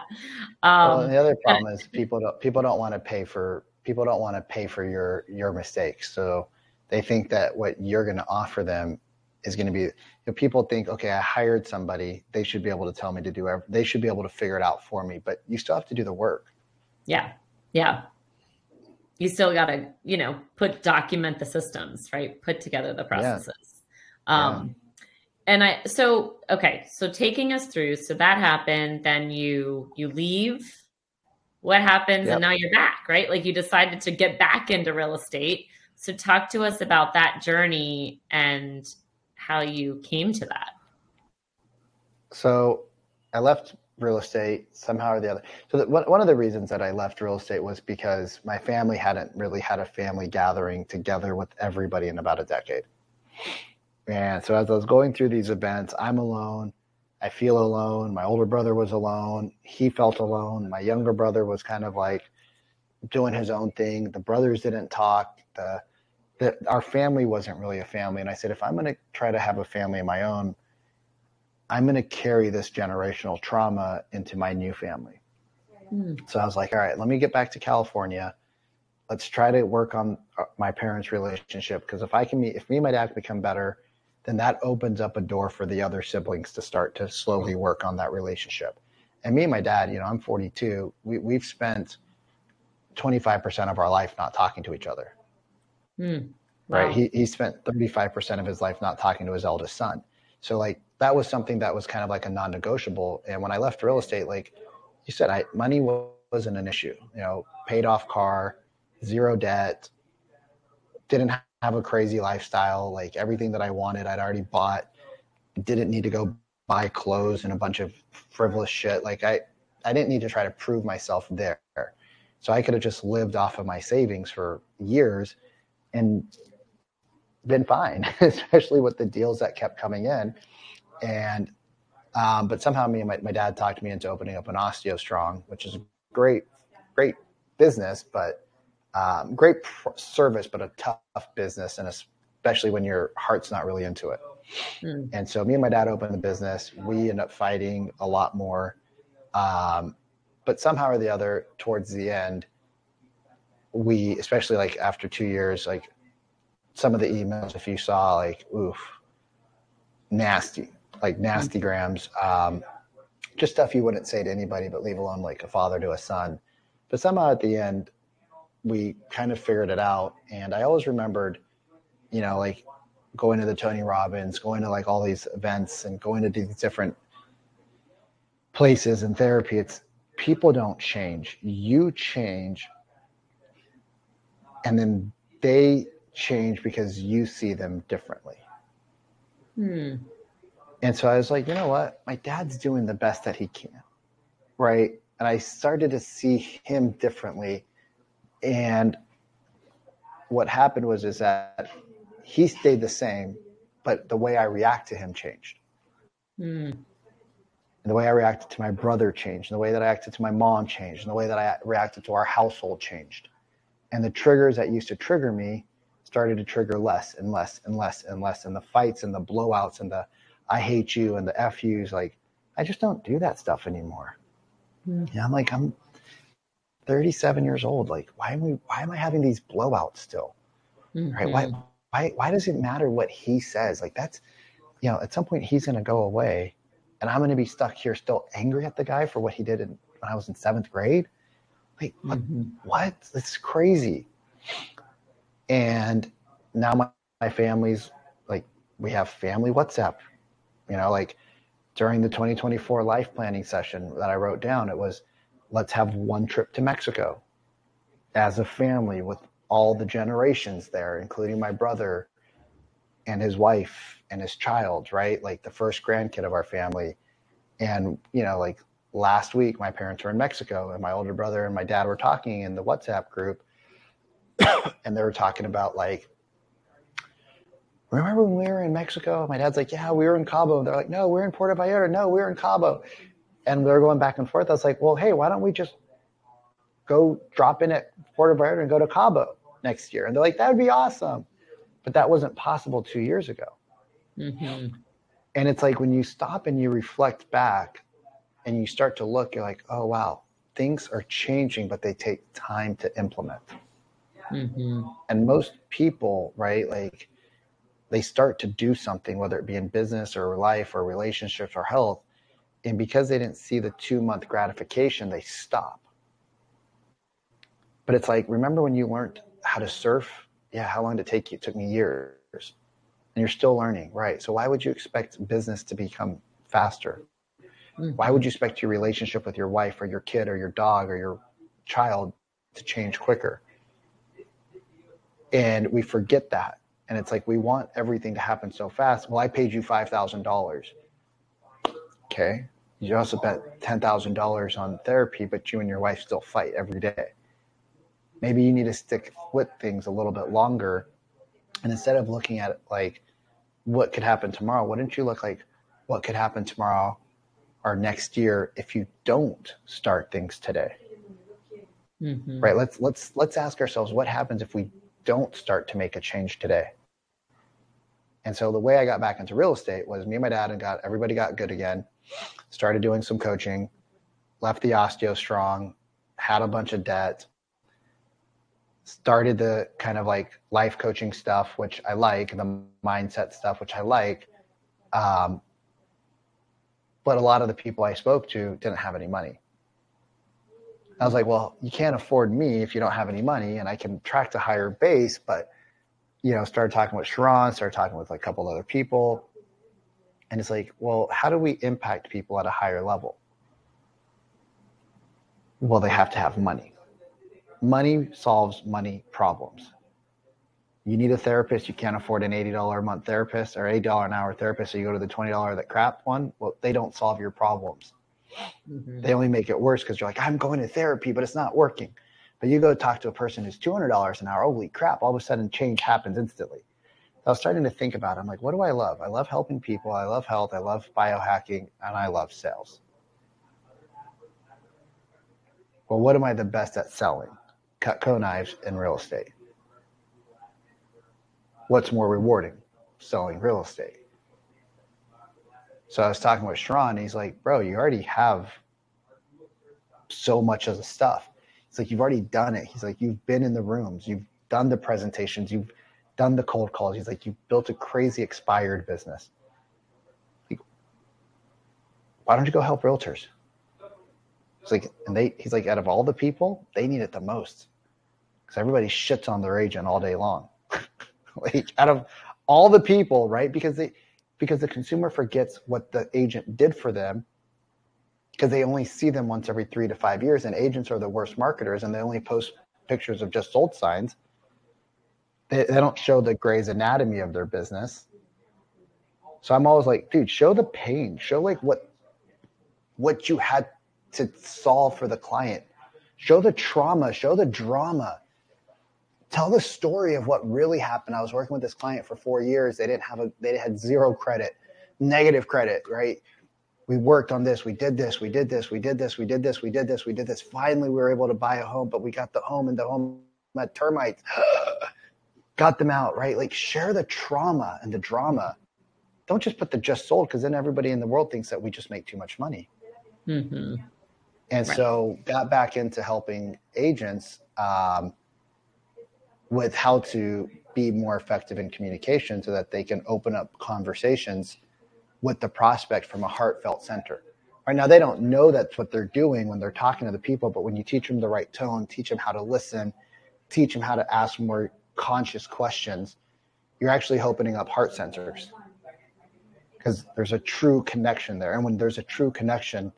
Um, well, the other problem is people don't people don't want to pay for people don't want to pay for your your mistakes. So they think that what you're going to offer them is going to be. You know, people think, okay, I hired somebody, they should be able to tell me to do. Every, they should be able to figure it out for me, but you still have to do the work. Yeah, yeah. You still got to, you know, put document the systems, right? Put together the processes. Yeah. Um, yeah. And I, so, okay. So taking us through, so that happened, then you, you leave. What happens? Yep. And now you're back, right? Like you decided to get back into real estate. So talk to us about that journey and how you came to that. So I left real estate somehow or the other. So that one of the reasons that I left real estate was because my family hadn't really had a family gathering together with everybody in about a decade. And so as I was going through these events, I'm alone. I feel alone. My older brother was alone. He felt alone. My younger brother was kind of like doing his own thing. The brothers didn't talk. The, the our family wasn't really a family. And I said, if I'm going to try to have a family of my own, I'm going to carry this generational trauma into my new family. Mm. So I was like, all right, let me get back to California. Let's try to work on uh, my parents' relationship because if I can, if me and my dad become better, then that opens up a door for the other siblings to start to slowly work on that relationship. And me and my dad, you know, I'm 42. We, we've spent 25% of our life not talking to each other. Mm. Wow. Right. He, he spent 35% of his life not talking to his eldest son. So like that was something that was kind of like a non-negotiable. And when I left real estate, like you said, I money wasn't an issue. You know, paid off car, zero debt, didn't have a crazy lifestyle. Like everything that I wanted, I'd already bought. Didn't need to go buy clothes and a bunch of frivolous shit. Like I, I didn't need to try to prove myself there. So I could have just lived off of my savings for years and been fine, especially with the deals that kept coming in. And um, but somehow me and my, my dad talked me into opening up an OsteoStrong, which is a great, great business, but Um, great pr- service, but a tough business, and especially when your heart's not really into it. Mm. And so, me and my dad opened the business. We end up fighting a lot more, um, but somehow or the other, towards the end, we, especially like after two years, like some of the emails, if you saw, like, oof, nasty, like nasty grams, um, just stuff you wouldn't say to anybody, but leave alone like a father to a son. But somehow at the end, we kind of figured it out. And I always remembered, you know, like going to the Tony Robbins, going to like all these events and going to these different places and therapy. It's people don't change. You change. And then they change because you see them differently. Hmm. And so I was like, you know what? My dad's doing the best that he can. Right. And I started to see him differently. And what happened was is that he stayed the same, but the way I react to him changed. Mm. And the way I reacted to my brother changed, and the way that I acted to my mom changed, and the way that I reacted to our household changed. And the triggers that used to trigger me started to trigger less and less and less and less. And the fights and the blowouts and the I hate you and the FUs, like I just don't do that stuff anymore. Mm. Yeah, I'm like, I'm 37 years old. Like, why am we why am I having these blowouts still? Mm-hmm. Right? Why why why does it matter what he says? Like that's you know, at some point he's gonna go away and I'm gonna be stuck here still angry at the guy for what he did in, when I was in seventh grade. Like mm-hmm. what? It's crazy. And now my, my family's like we have family WhatsApp. You know, like during the 2024 life planning session that I wrote down, it was let's have one trip to Mexico as a family with all the generations there, including my brother and his wife and his child, right? Like the first grandkid of our family. And, you know, like last week, my parents were in Mexico and my older brother and my dad were talking in the WhatsApp group. and they were talking about like, remember when we were in Mexico? My dad's like, yeah, we were in Cabo. They're like, no, we're in Puerto Vallarta. No, we're in Cabo and they're going back and forth. I was like, well, hey, why don't we just go drop in at Puerto Vallarta and go to Cabo next year? And they're like, that would be awesome. But that wasn't possible two years ago. Mm-hmm. And it's like when you stop and you reflect back and you start to look, you're like, oh, wow, things are changing, but they take time to implement. Mm-hmm. And most people, right, like they start to do something, whether it be in business or life or relationships or health, and because they didn't see the two month gratification, they stop. But it's like, remember when you learned how to surf? Yeah, how long did it take you? It took me years. And you're still learning, right? So why would you expect business to become faster? Mm-hmm. Why would you expect your relationship with your wife or your kid or your dog or your child to change quicker? And we forget that. And it's like we want everything to happen so fast. Well, I paid you $5,000. Okay you also bet $10,000 on therapy, but you and your wife still fight every day. Maybe you need to stick with things a little bit longer. And instead of looking at it like what could happen tomorrow, wouldn't you look like what could happen tomorrow or next year if you don't start things today? Mm-hmm. Right? Let's let's let's ask ourselves what happens if we don't start to make a change today. And so the way I got back into real estate was me and my dad and got everybody got good again started doing some coaching, left the OsteoStrong, had a bunch of debt, started the kind of like life coaching stuff, which I like, the mindset stuff, which I like. Um, but a lot of the people I spoke to didn't have any money. I was like, well, you can't afford me if you don't have any money, and I can attract a higher base. But you know, started talking with Sharon, started talking with like a couple other people, and it's like, well, how do we impact people at a higher level? Well, they have to have money. Money solves money problems. You need a therapist, you can't afford an $80 a month therapist or $8 an hour therapist, so you go to the $20 that crap one. Well, they don't solve your problems. Mm-hmm. They only make it worse because you're like, I'm going to therapy, but it's not working. But you go talk to a person who's $200 an hour, holy crap, all of a sudden change happens instantly. I was starting to think about it. I'm like, what do I love? I love helping people. I love health. I love biohacking, and I love sales. Well, what am I the best at selling? Cutco knives and real estate. What's more rewarding? Selling real estate. So I was talking with Sharon, he's like, bro, you already have so much of the stuff. It's like you've already done it. He's like, you've been in the rooms, you've done the presentations, you've done the cold calls. He's like, you built a crazy expired business. Like, why don't you go help realtors? He's like, and they, he's like, out of all the people, they need it the most because everybody shits on their agent all day long. like, out of all the people, right? Because they, because the consumer forgets what the agent did for them because they only see them once every three to five years, and agents are the worst marketers, and they only post pictures of just sold signs. They, they don't show the gray's Anatomy of their business. So I'm always like, dude, show the pain, show like what what you had to solve for the client, show the trauma, show the drama, tell the story of what really happened. I was working with this client for four years. They didn't have a, they had zero credit, negative credit, right? We worked on this, we did this, we did this, we did this, we did this, we did this, we did this. Finally, we were able to buy a home, but we got the home and the home had termites. got them out, right? Like share the trauma and the drama. Don't just put the just sold because then everybody in the world thinks that we just make too much money. Mm-hmm. And right. so got back into helping agents um, with how to be more effective in communication so that they can open up conversations with the prospect from a heartfelt center. Right now, they don't know that's what they're doing when they're talking to the people, but when you teach them the right tone, teach them how to listen, teach them how to ask more conscious questions, you're actually opening up heart centers because there's a true connection there. And when there's a true connection,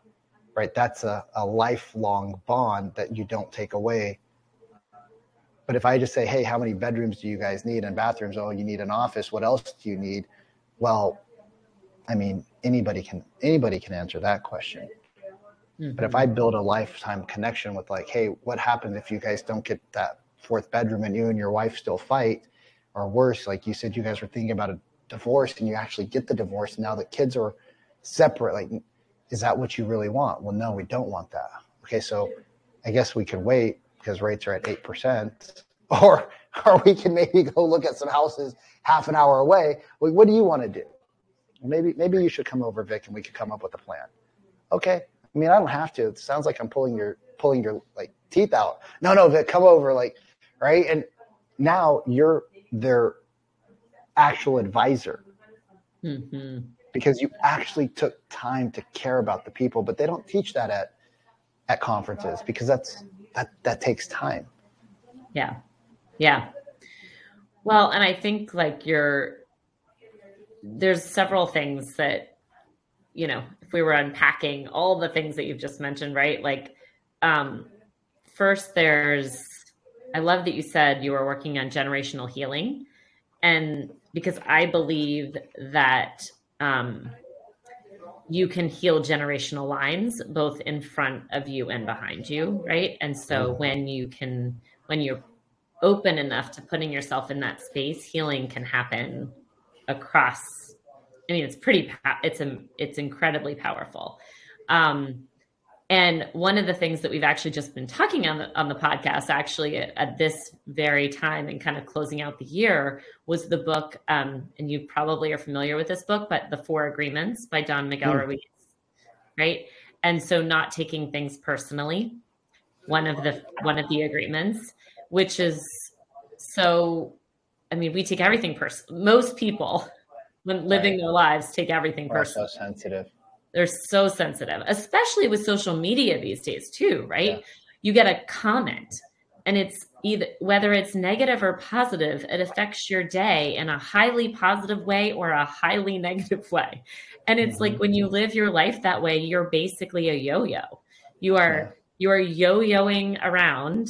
right, that's a, a lifelong bond that you don't take away. But if I just say, hey, how many bedrooms do you guys need and bathrooms? Oh, you need an office. What else do you need? Well, I mean, anybody can anybody can answer that question. Mm-hmm. But if I build a lifetime connection with like, hey, what happens if you guys don't get that fourth bedroom and you and your wife still fight, or worse, like you said, you guys were thinking about a divorce and you actually get the divorce and now the kids are separate. Like, is that what you really want? Well, no, we don't want that. Okay, so I guess we can wait because rates are at eight percent, or or we can maybe go look at some houses half an hour away. Like, what do you want to do? Maybe maybe you should come over, Vic, and we could come up with a plan. Okay. I mean, I don't have to. It sounds like I'm pulling your pulling your like teeth out. No, no, Vic, come over, like, right? And now you're their actual advisor. Mm-hmm. Because you actually took time to care about the people, but they don't teach that at at conferences because that's that that takes time. Yeah. Yeah. Well, and I think like you're there's several things that you know if we were unpacking all the things that you've just mentioned right? Like um first there's i love that you said you were working on generational healing. And because i believe that um you can heal generational lines both in front of you and behind you right? And so mm-hmm. when you can when you're open enough to putting yourself in that space healing can happen across i mean it's pretty it's a it's incredibly powerful um and one of the things that we've actually just been talking on the on the podcast actually at, at this very time and kind of closing out the year was the book um and you probably are familiar with this book but the four agreements by don miguel mm. ruiz right and so not taking things personally one of the one of the agreements which is so I mean, we take everything personal. Most people, when living right. their lives, take everything personal. So sensitive. They're so sensitive, especially with social media these days, too. Right? Yeah. You get a comment, and it's either whether it's negative or positive, it affects your day in a highly positive way or a highly negative way. And it's mm-hmm. like when you live your life that way, you're basically a yo-yo. You are yeah. you are yo-yoing around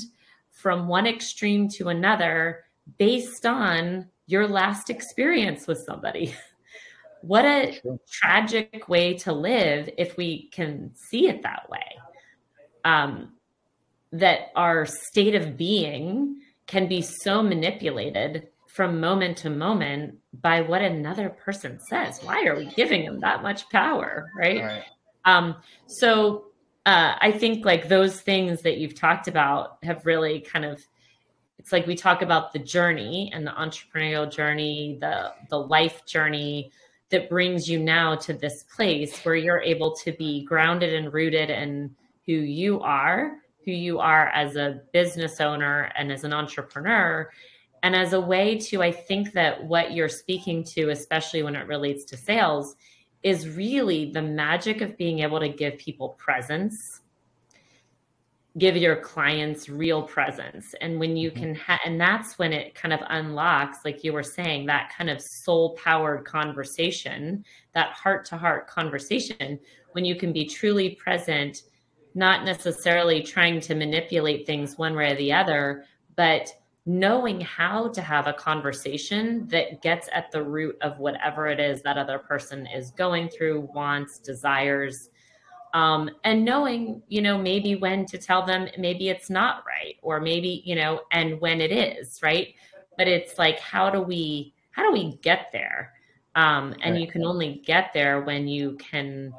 from one extreme to another based on your last experience with somebody. what a sure. tragic way to live if we can see it that way. Um, that our state of being can be so manipulated from moment to moment by what another person says. Why are we giving them that much power? Right. right. Um, so uh, I think like those things that you've talked about have really kind of it's like we talk about the journey and the entrepreneurial journey, the the life journey that brings you now to this place where you're able to be grounded and rooted in who you are, who you are as a business owner and as an entrepreneur. And as a way to, I think that what you're speaking to, especially when it relates to sales, is really the magic of being able to give people presence give your clients real presence and when you mm-hmm. can ha- and that's when it kind of unlocks like you were saying that kind of soul powered conversation that heart to heart conversation when you can be truly present not necessarily trying to manipulate things one way or the other but knowing how to have a conversation that gets at the root of whatever it is that other person is going through wants desires um, and knowing you know maybe when to tell them maybe it's not right or maybe you know and when it is right? But it's like how do we how do we get there? Um, and right. you can only get there when you can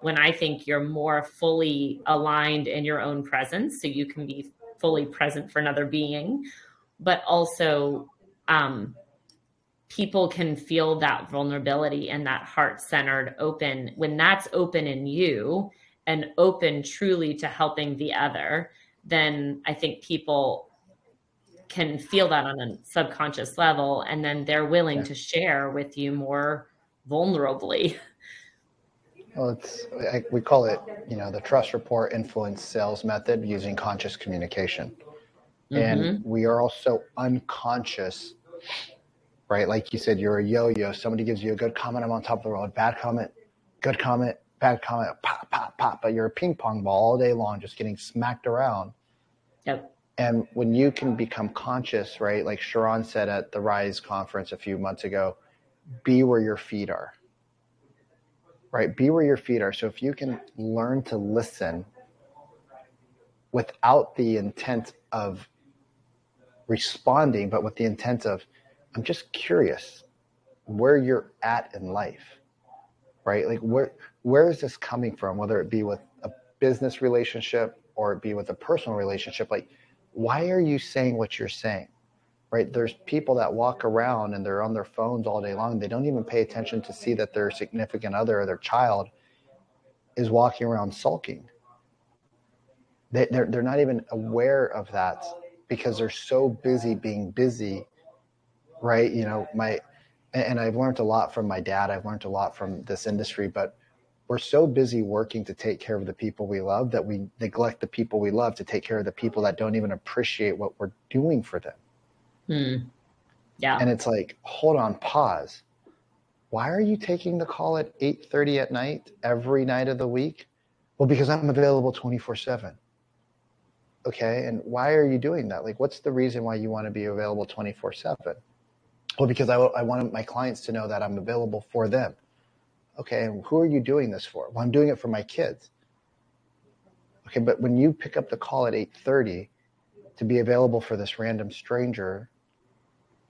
when i think you're more fully aligned in your own presence so you can be fully present for another being. But also um, people can feel that vulnerability and that heart centered open. When that's open in you and open truly to helping the other, then I think people can feel that on a subconscious level and then they're willing yeah. to share with you more vulnerably. Well, it's we call it, you know, the trust rapport influence sales method using conscious communication. Mm-hmm. And we are also unconscious, right? Like you said, you're a yo-yo. Somebody gives you a good comment, I'm on top of the world. Bad comment, good comment, bad comment, pop, pop, pop, but you're a ping pong ball all day long, just getting smacked around. Yep. And when you can become conscious, right? Like Sharon said at the Rise conference a few months ago, be where your feet are. Right? Be where your feet are. So if you can learn to listen without the intent of responding, but with the intent of, I'm just curious where you're at in life right? Like where where is this coming from? Whether it be with a business relationship or it be with a personal relationship, like why are you saying what you're saying? Right? There's people that walk around and they're on their phones all day long. They don't even pay attention to see that their significant other or their child is walking around sulking. They, they're, they're not even aware of that because they're so busy being busy right you know my and I've learned a lot from my dad. I've learned a lot from this industry, but we're so busy working to take care of the people we love that we neglect the people we love to take care of the people that don't even appreciate what we're doing for them. Hmm. Yeah. And it's like, hold on, pause. Why are you taking the call at 8:30 at night every night of the week? Well, because I'm available 24/7. Okay, and why are you doing that? Like what's the reason why you want to be available 24/7? Well, because I, I want my clients to know that I'm available for them. Okay, who are you doing this for? Well, I'm doing it for my kids. Okay, but when you pick up the call at 8:30 to be available for this random stranger,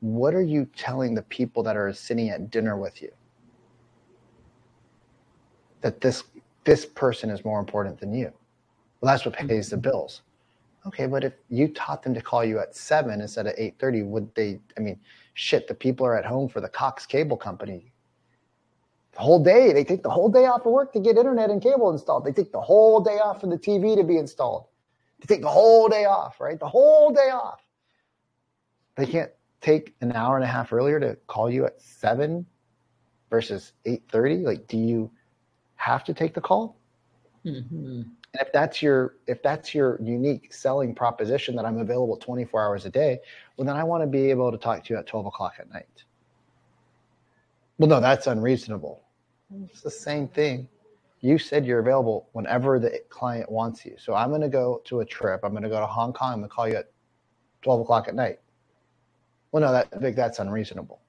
what are you telling the people that are sitting at dinner with you? That this this person is more important than you. Well, that's what pays the bills. Okay, but if you taught them to call you at seven instead of eight thirty, would they? I mean, shit, the people are at home for the Cox Cable Company. The whole day, they take the whole day off of work to get internet and cable installed. They take the whole day off for the TV to be installed. They take the whole day off, right? The whole day off. They can't take an hour and a half earlier to call you at seven versus eight thirty. Like, do you have to take the call? Mm-hmm. And if that's your if that's your unique selling proposition that I'm available 24 hours a day, well then I want to be able to talk to you at 12 o'clock at night. Well, no, that's unreasonable. It's the same thing. You said you're available whenever the client wants you. So I'm going to go to a trip. I'm going to go to Hong Kong. I'm going to call you at 12 o'clock at night. Well, no, that that's unreasonable,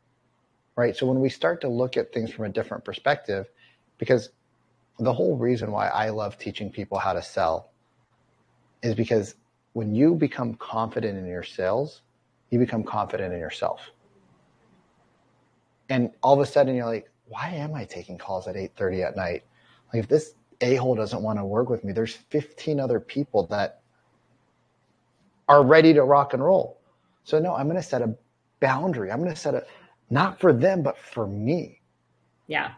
right? So when we start to look at things from a different perspective, because the whole reason why I love teaching people how to sell is because when you become confident in your sales, you become confident in yourself. And all of a sudden you're like, why am I taking calls at 8:30 at night? Like if this a hole doesn't want to work with me. There's 15 other people that are ready to rock and roll. So no, I'm going to set a boundary. I'm going to set a not for them, but for me. Yeah.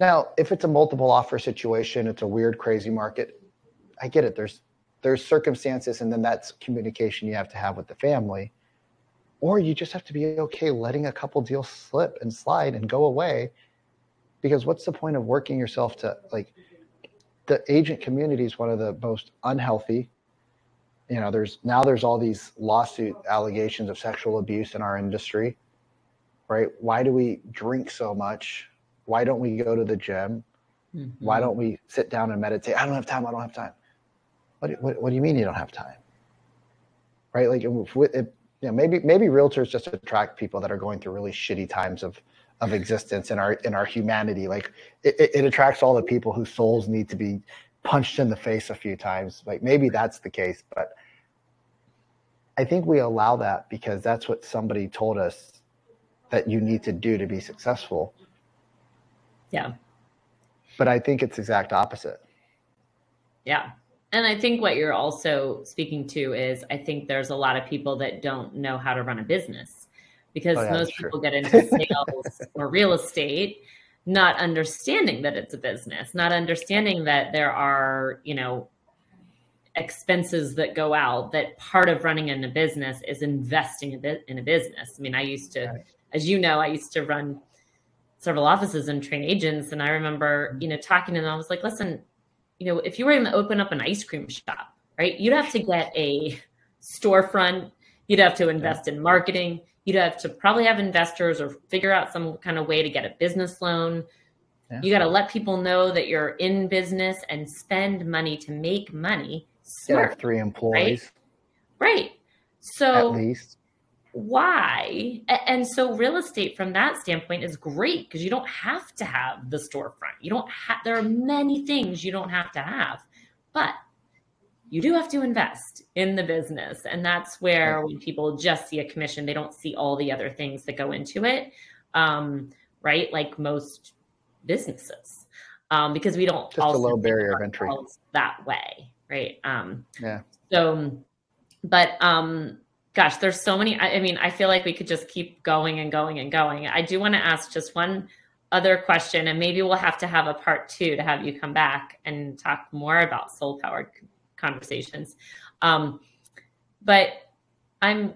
Now, if it's a multiple offer situation, it's a weird, crazy market. I get it. There's there's circumstances, and then that's communication you have to have with the family, or you just have to be okay letting a couple deals slip and slide and go away, because what's the point of working yourself to like? The agent community is one of the most unhealthy. You know, there's now there's all these lawsuit allegations of sexual abuse in our industry, right? Why do we drink so much? Why don't we go to the gym? Mm-hmm. Why don't we sit down and meditate? I don't have time. I don't have time. What, what, what do you mean you don't have time? Right? Like, if, if, you know, maybe maybe realtors just attract people that are going through really shitty times of of existence in our in our humanity. Like, it, it attracts all the people whose souls need to be punched in the face a few times. Like, maybe that's the case, but I think we allow that because that's what somebody told us that you need to do to be successful. Yeah. But I think it's exact opposite. Yeah. And I think what you're also speaking to is I think there's a lot of people that don't know how to run a business because oh, yeah, most people get into sales or real estate not understanding that it's a business, not understanding that there are, you know, expenses that go out that part of running in a business is investing a bit in a business. I mean, I used to right. as you know, I used to run several offices and train agents. And I remember, mm-hmm. you know, talking to them, I was like, listen, you know, if you were going to open up an ice cream shop, right, you'd have to get a storefront, you'd have to invest in marketing, you'd have to probably have investors or figure out some kind of way to get a business loan. Yeah. You got to let people know that you're in business and spend money to make money. Smart, yeah, three employees. Right? right. So at least why? And so real estate from that standpoint is great because you don't have to have the storefront. You don't have there are many things you don't have to have but you do have to invest in the business and that's where when people just see a commission they don't see all the other things that go into it um, right? Like most businesses um, because we don't just a low barrier of entry. that way right? Um, yeah. so but um gosh, there's so many. I, I, mean, I feel like we could just keep going and going and going. I do want to ask just one other question, and maybe we'll have to have a part two to have you come back and talk more about soul powered conversations. Um, but I'm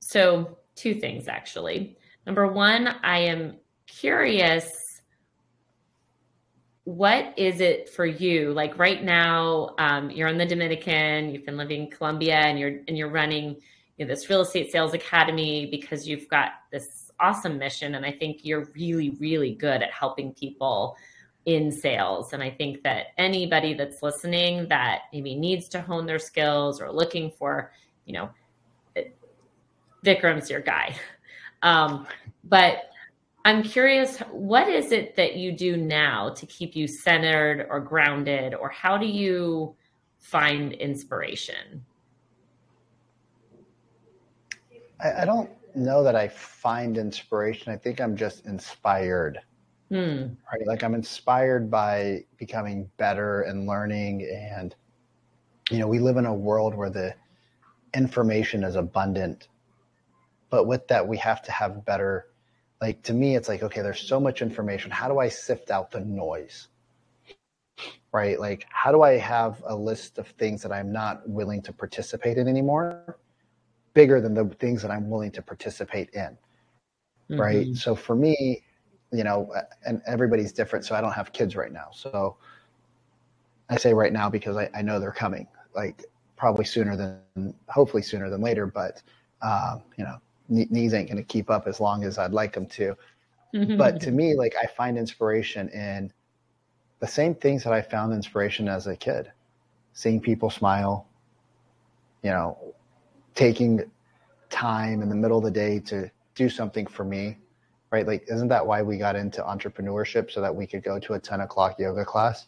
so two things actually. Number one, I am curious what is it for you like right now um, you're in the dominican you've been living in colombia and you're and you're running you know, this real estate sales academy because you've got this awesome mission. And I think you're really, really good at helping people in sales. And I think that anybody that's listening that maybe needs to hone their skills or looking for, you know, Vikram's your guy. Um, but I'm curious, what is it that you do now to keep you centered or grounded, or how do you find inspiration? I, I don't know that I find inspiration. I think I'm just inspired. Hmm. Right. Like I'm inspired by becoming better and learning. And, you know, we live in a world where the information is abundant. But with that, we have to have better, like to me, it's like, okay, there's so much information. How do I sift out the noise? Right. Like, how do I have a list of things that I'm not willing to participate in anymore? Bigger than the things that I'm willing to participate in. Mm-hmm. Right. So for me, you know, and everybody's different. So I don't have kids right now. So I say right now because I, I know they're coming, like probably sooner than, hopefully sooner than later. But, um, you know, knees ain't going to keep up as long as I'd like them to. Mm-hmm. But to me, like I find inspiration in the same things that I found inspiration as a kid, seeing people smile, you know, taking time in the middle of the day to do something for me, right? Like, isn't that why we got into entrepreneurship so that we could go to a 10 o'clock yoga class?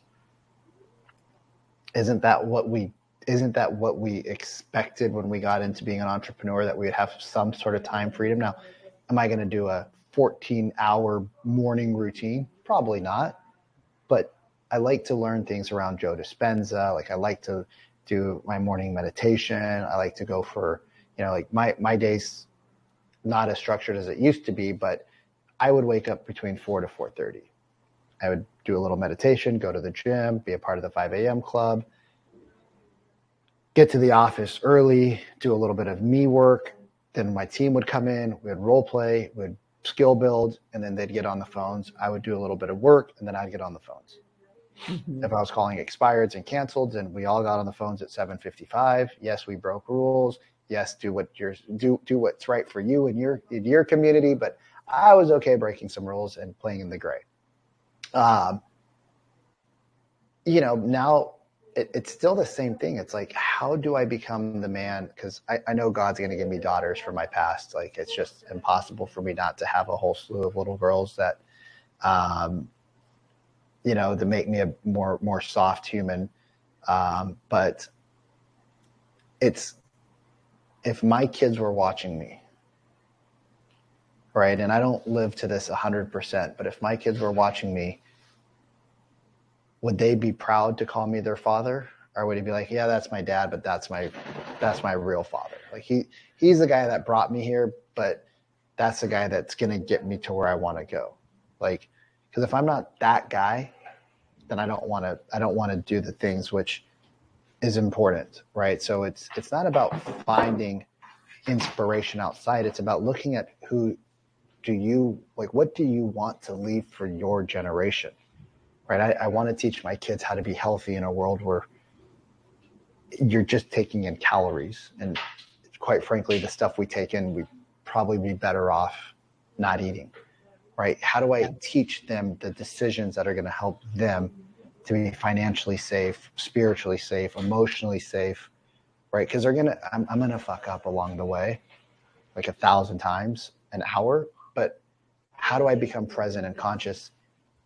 Isn't that what we isn't that what we expected when we got into being an entrepreneur that we would have some sort of time freedom? Now, am I going to do a 14 hour morning routine? Probably not. But I like to learn things around Joe Dispenza. Like I like to do my morning meditation. I like to go for, you know, like my, my days not as structured as it used to be, but I would wake up between four to 4.30. I would do a little meditation, go to the gym, be a part of the 5 a.m. club, get to the office early, do a little bit of me work. Then my team would come in, we'd role play, we'd skill build, and then they'd get on the phones. I would do a little bit of work, and then I'd get on the phones. Mm-hmm. If I was calling expireds and canceled, and we all got on the phones at 7:55, yes, we broke rules. Yes, do what you're do do what's right for you and your in your community. But I was okay breaking some rules and playing in the gray. Um, you know, now it, it's still the same thing. It's like, how do I become the man? Because I, I know God's going to give me daughters for my past. Like, it's just impossible for me not to have a whole slew of little girls that, um, you know, to make me a more more soft human. Um, but it's if my kids were watching me, right, and I don't live to this hundred percent, but if my kids were watching me would they be proud to call me their father? Or would he be like yeah that's my dad but that's my that's my real father. Like he he's the guy that brought me here but that's the guy that's going to get me to where i want to go. Like because if i'm not that guy then i don't want to i don't want to do the things which is important right so it's it's not about finding inspiration outside it's about looking at who do you like what do you want to leave for your generation right? I, I want to teach my kids how to be healthy in a world where you're just taking in calories. And quite frankly, the stuff we take in, we'd probably be better off not eating, right? How do I teach them the decisions that are going to help them to be financially safe, spiritually safe, emotionally safe, right? Because they're going to, I'm, I'm going to fuck up along the way like a thousand times an hour. But how do I become present and conscious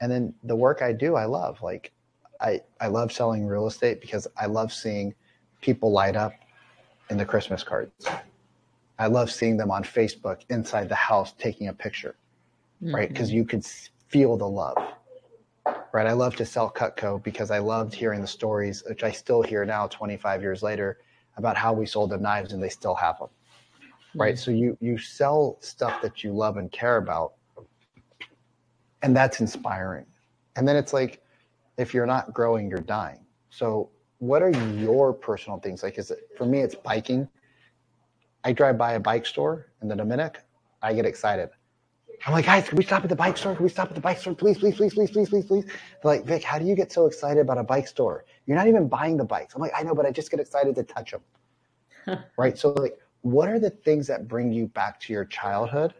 and then the work I do, I love. Like I, I love selling real estate because I love seeing people light up in the Christmas cards. I love seeing them on Facebook inside the house taking a picture, mm-hmm. right? Because you could feel the love, right? I love to sell Cutco because I loved hearing the stories, which I still hear now, 25 years later, about how we sold them knives and they still have them, mm-hmm. right? So you you sell stuff that you love and care about, and that's inspiring. And then it's like, if you're not growing, you're dying. So, what are your personal things? Like, is it for me? It's biking. I drive by a bike store in the Dominic. I get excited. I'm like, guys, can we stop at the bike store? Can we stop at the bike store? Please, please, please, please, please, please, please. They're like, Vic, how do you get so excited about a bike store? You're not even buying the bikes. I'm like, I know, but I just get excited to touch them. right. So, like, what are the things that bring you back to your childhood?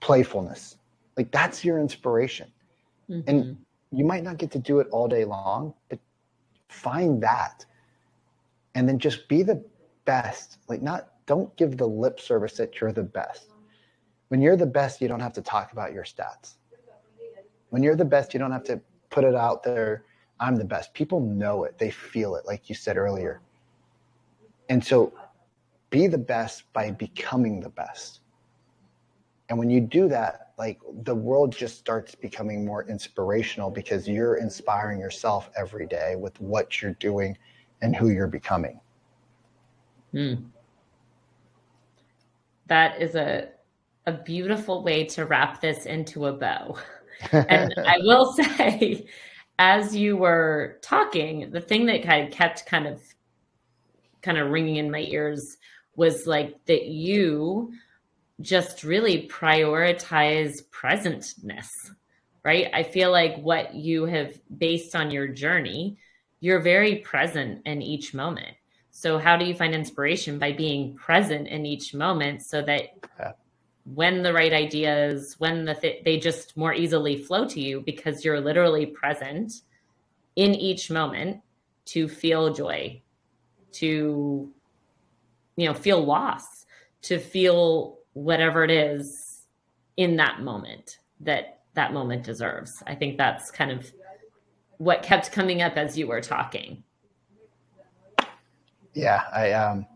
Playfulness like that's your inspiration. Mm-hmm. And you might not get to do it all day long, but find that. And then just be the best. Like not don't give the lip service that you're the best. When you're the best, you don't have to talk about your stats. When you're the best, you don't have to put it out there. I'm the best. People know it. They feel it, like you said earlier. And so be the best by becoming the best. And when you do that, like the world just starts becoming more inspirational because you're inspiring yourself every day with what you're doing and who you're becoming. Hmm. That is a a beautiful way to wrap this into a bow. and I will say, as you were talking, the thing that kind of kept kind of kind of ringing in my ears was like that you just really prioritize presentness, right? I feel like what you have based on your journey, you're very present in each moment. So, how do you find inspiration? By being present in each moment so that. When the right ideas, when the th- they just more easily flow to you because you're literally present in each moment to feel joy, to you know, feel loss, to feel whatever it is in that moment that that moment deserves. I think that's kind of what kept coming up as you were talking. Yeah, I um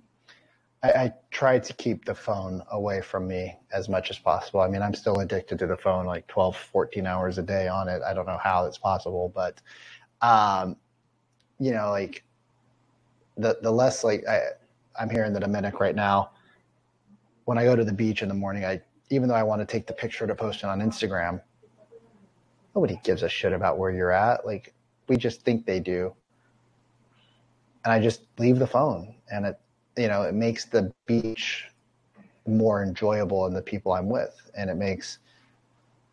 I, I try to keep the phone away from me as much as possible. I mean, I'm still addicted to the phone, like 12, 14 hours a day on it. I don't know how it's possible, but, um, you know, like the, the less like I, I'm here in the Dominic right now. When I go to the beach in the morning, I, even though I want to take the picture to post it on Instagram, nobody gives a shit about where you're at. Like we just think they do. And I just leave the phone and it, you know, it makes the beach more enjoyable and the people I'm with. And it makes,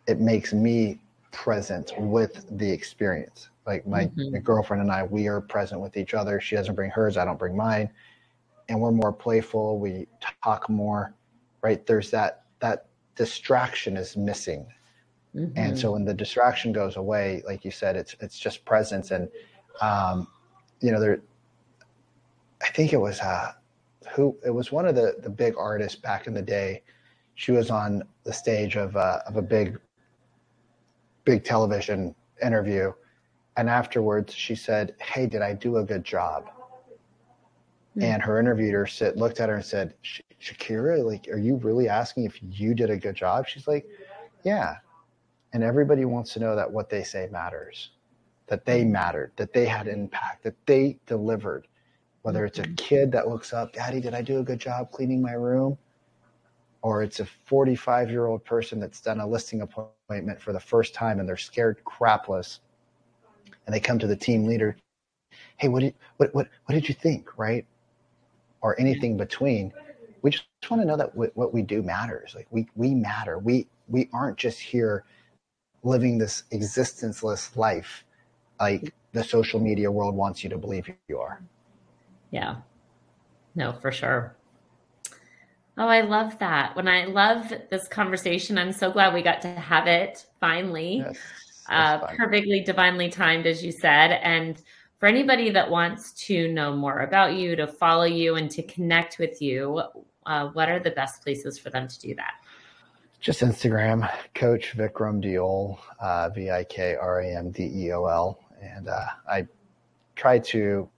it makes me present with the experience. Like my, mm-hmm. my girlfriend and I, we are present with each other. She doesn't bring hers. I don't bring mine. And we're more playful. We talk more, right? There's that, that distraction is missing. Mm-hmm. And so when the distraction goes away, like you said, it's, it's just presence. And, um, you know, there, I think it was, uh, who it was one of the the big artists back in the day. She was on the stage of uh, of a big big television interview, and afterwards she said, "Hey, did I do a good job?" Mm-hmm. And her interviewer sit, looked at her and said, "Shakira, like, are you really asking if you did a good job?" She's like, "Yeah." And everybody wants to know that what they say matters, that they hmm. mattered, that they had impact, that they delivered whether it's a kid that looks up, Daddy, did I do a good job cleaning my room? Or it's a 45 year old person that's done a listing appointment for the first time and they're scared crapless. And they come to the team leader, Hey, what did, what, what, what did you think? Right. Or anything between. We just want to know that what we do matters. Like we, we matter. We, we aren't just here living this existenceless life like the social media world wants you to believe you are. Yeah. No, for sure. Oh, I love that. When I love this conversation, I'm so glad we got to have it finally. Yes, uh, perfectly divinely timed, as you said. And for anybody that wants to know more about you, to follow you, and to connect with you, uh, what are the best places for them to do that? Just Instagram, Coach Vikram Deol, uh, V I K R A M D E O L. And uh, I try to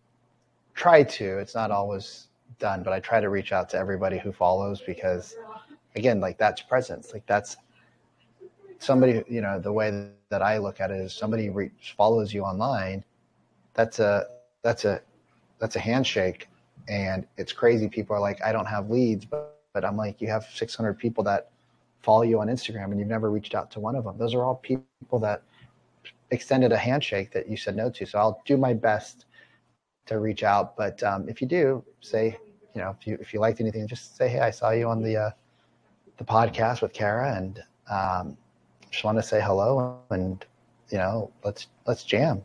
try to. It's not always done, but I try to reach out to everybody who follows because, again, like that's presence. Like that's somebody. You know, the way that I look at it is somebody reach, follows you online. That's a that's a that's a handshake, and it's crazy. People are like, I don't have leads, but but I'm like, you have 600 people that follow you on Instagram, and you've never reached out to one of them. Those are all people that extended a handshake that you said no to. So I'll do my best to reach out. But um, if you do, say, you know, if you if you liked anything, just say, hey, I saw you on the uh, the podcast with Kara, and um, just want to say hello, and you know, let's let's jam.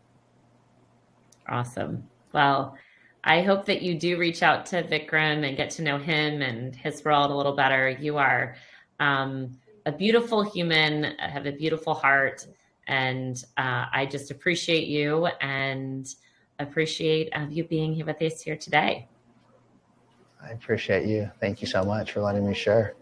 Awesome. Well, I hope that you do reach out to Vikram and get to know him and his world a little better. You are um, a beautiful human, have a beautiful heart, and uh, I just appreciate you and appreciate um, you being here with us here today. I appreciate you. Thank you so much for letting me share.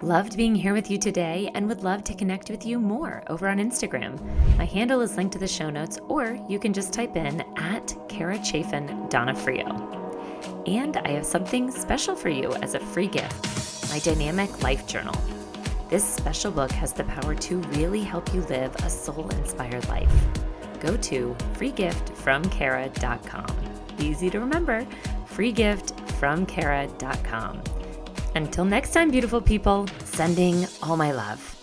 Loved being here with you today and would love to connect with you more over on Instagram. My handle is linked to the show notes, or you can just type in at Kara Chafin Donofrio. And I have something special for you as a free gift my dynamic life journal. This special book has the power to really help you live a soul inspired life go to freegiftfromkara.com. Easy to remember, freegiftfromkara.com. Until next time, beautiful people, sending all my love.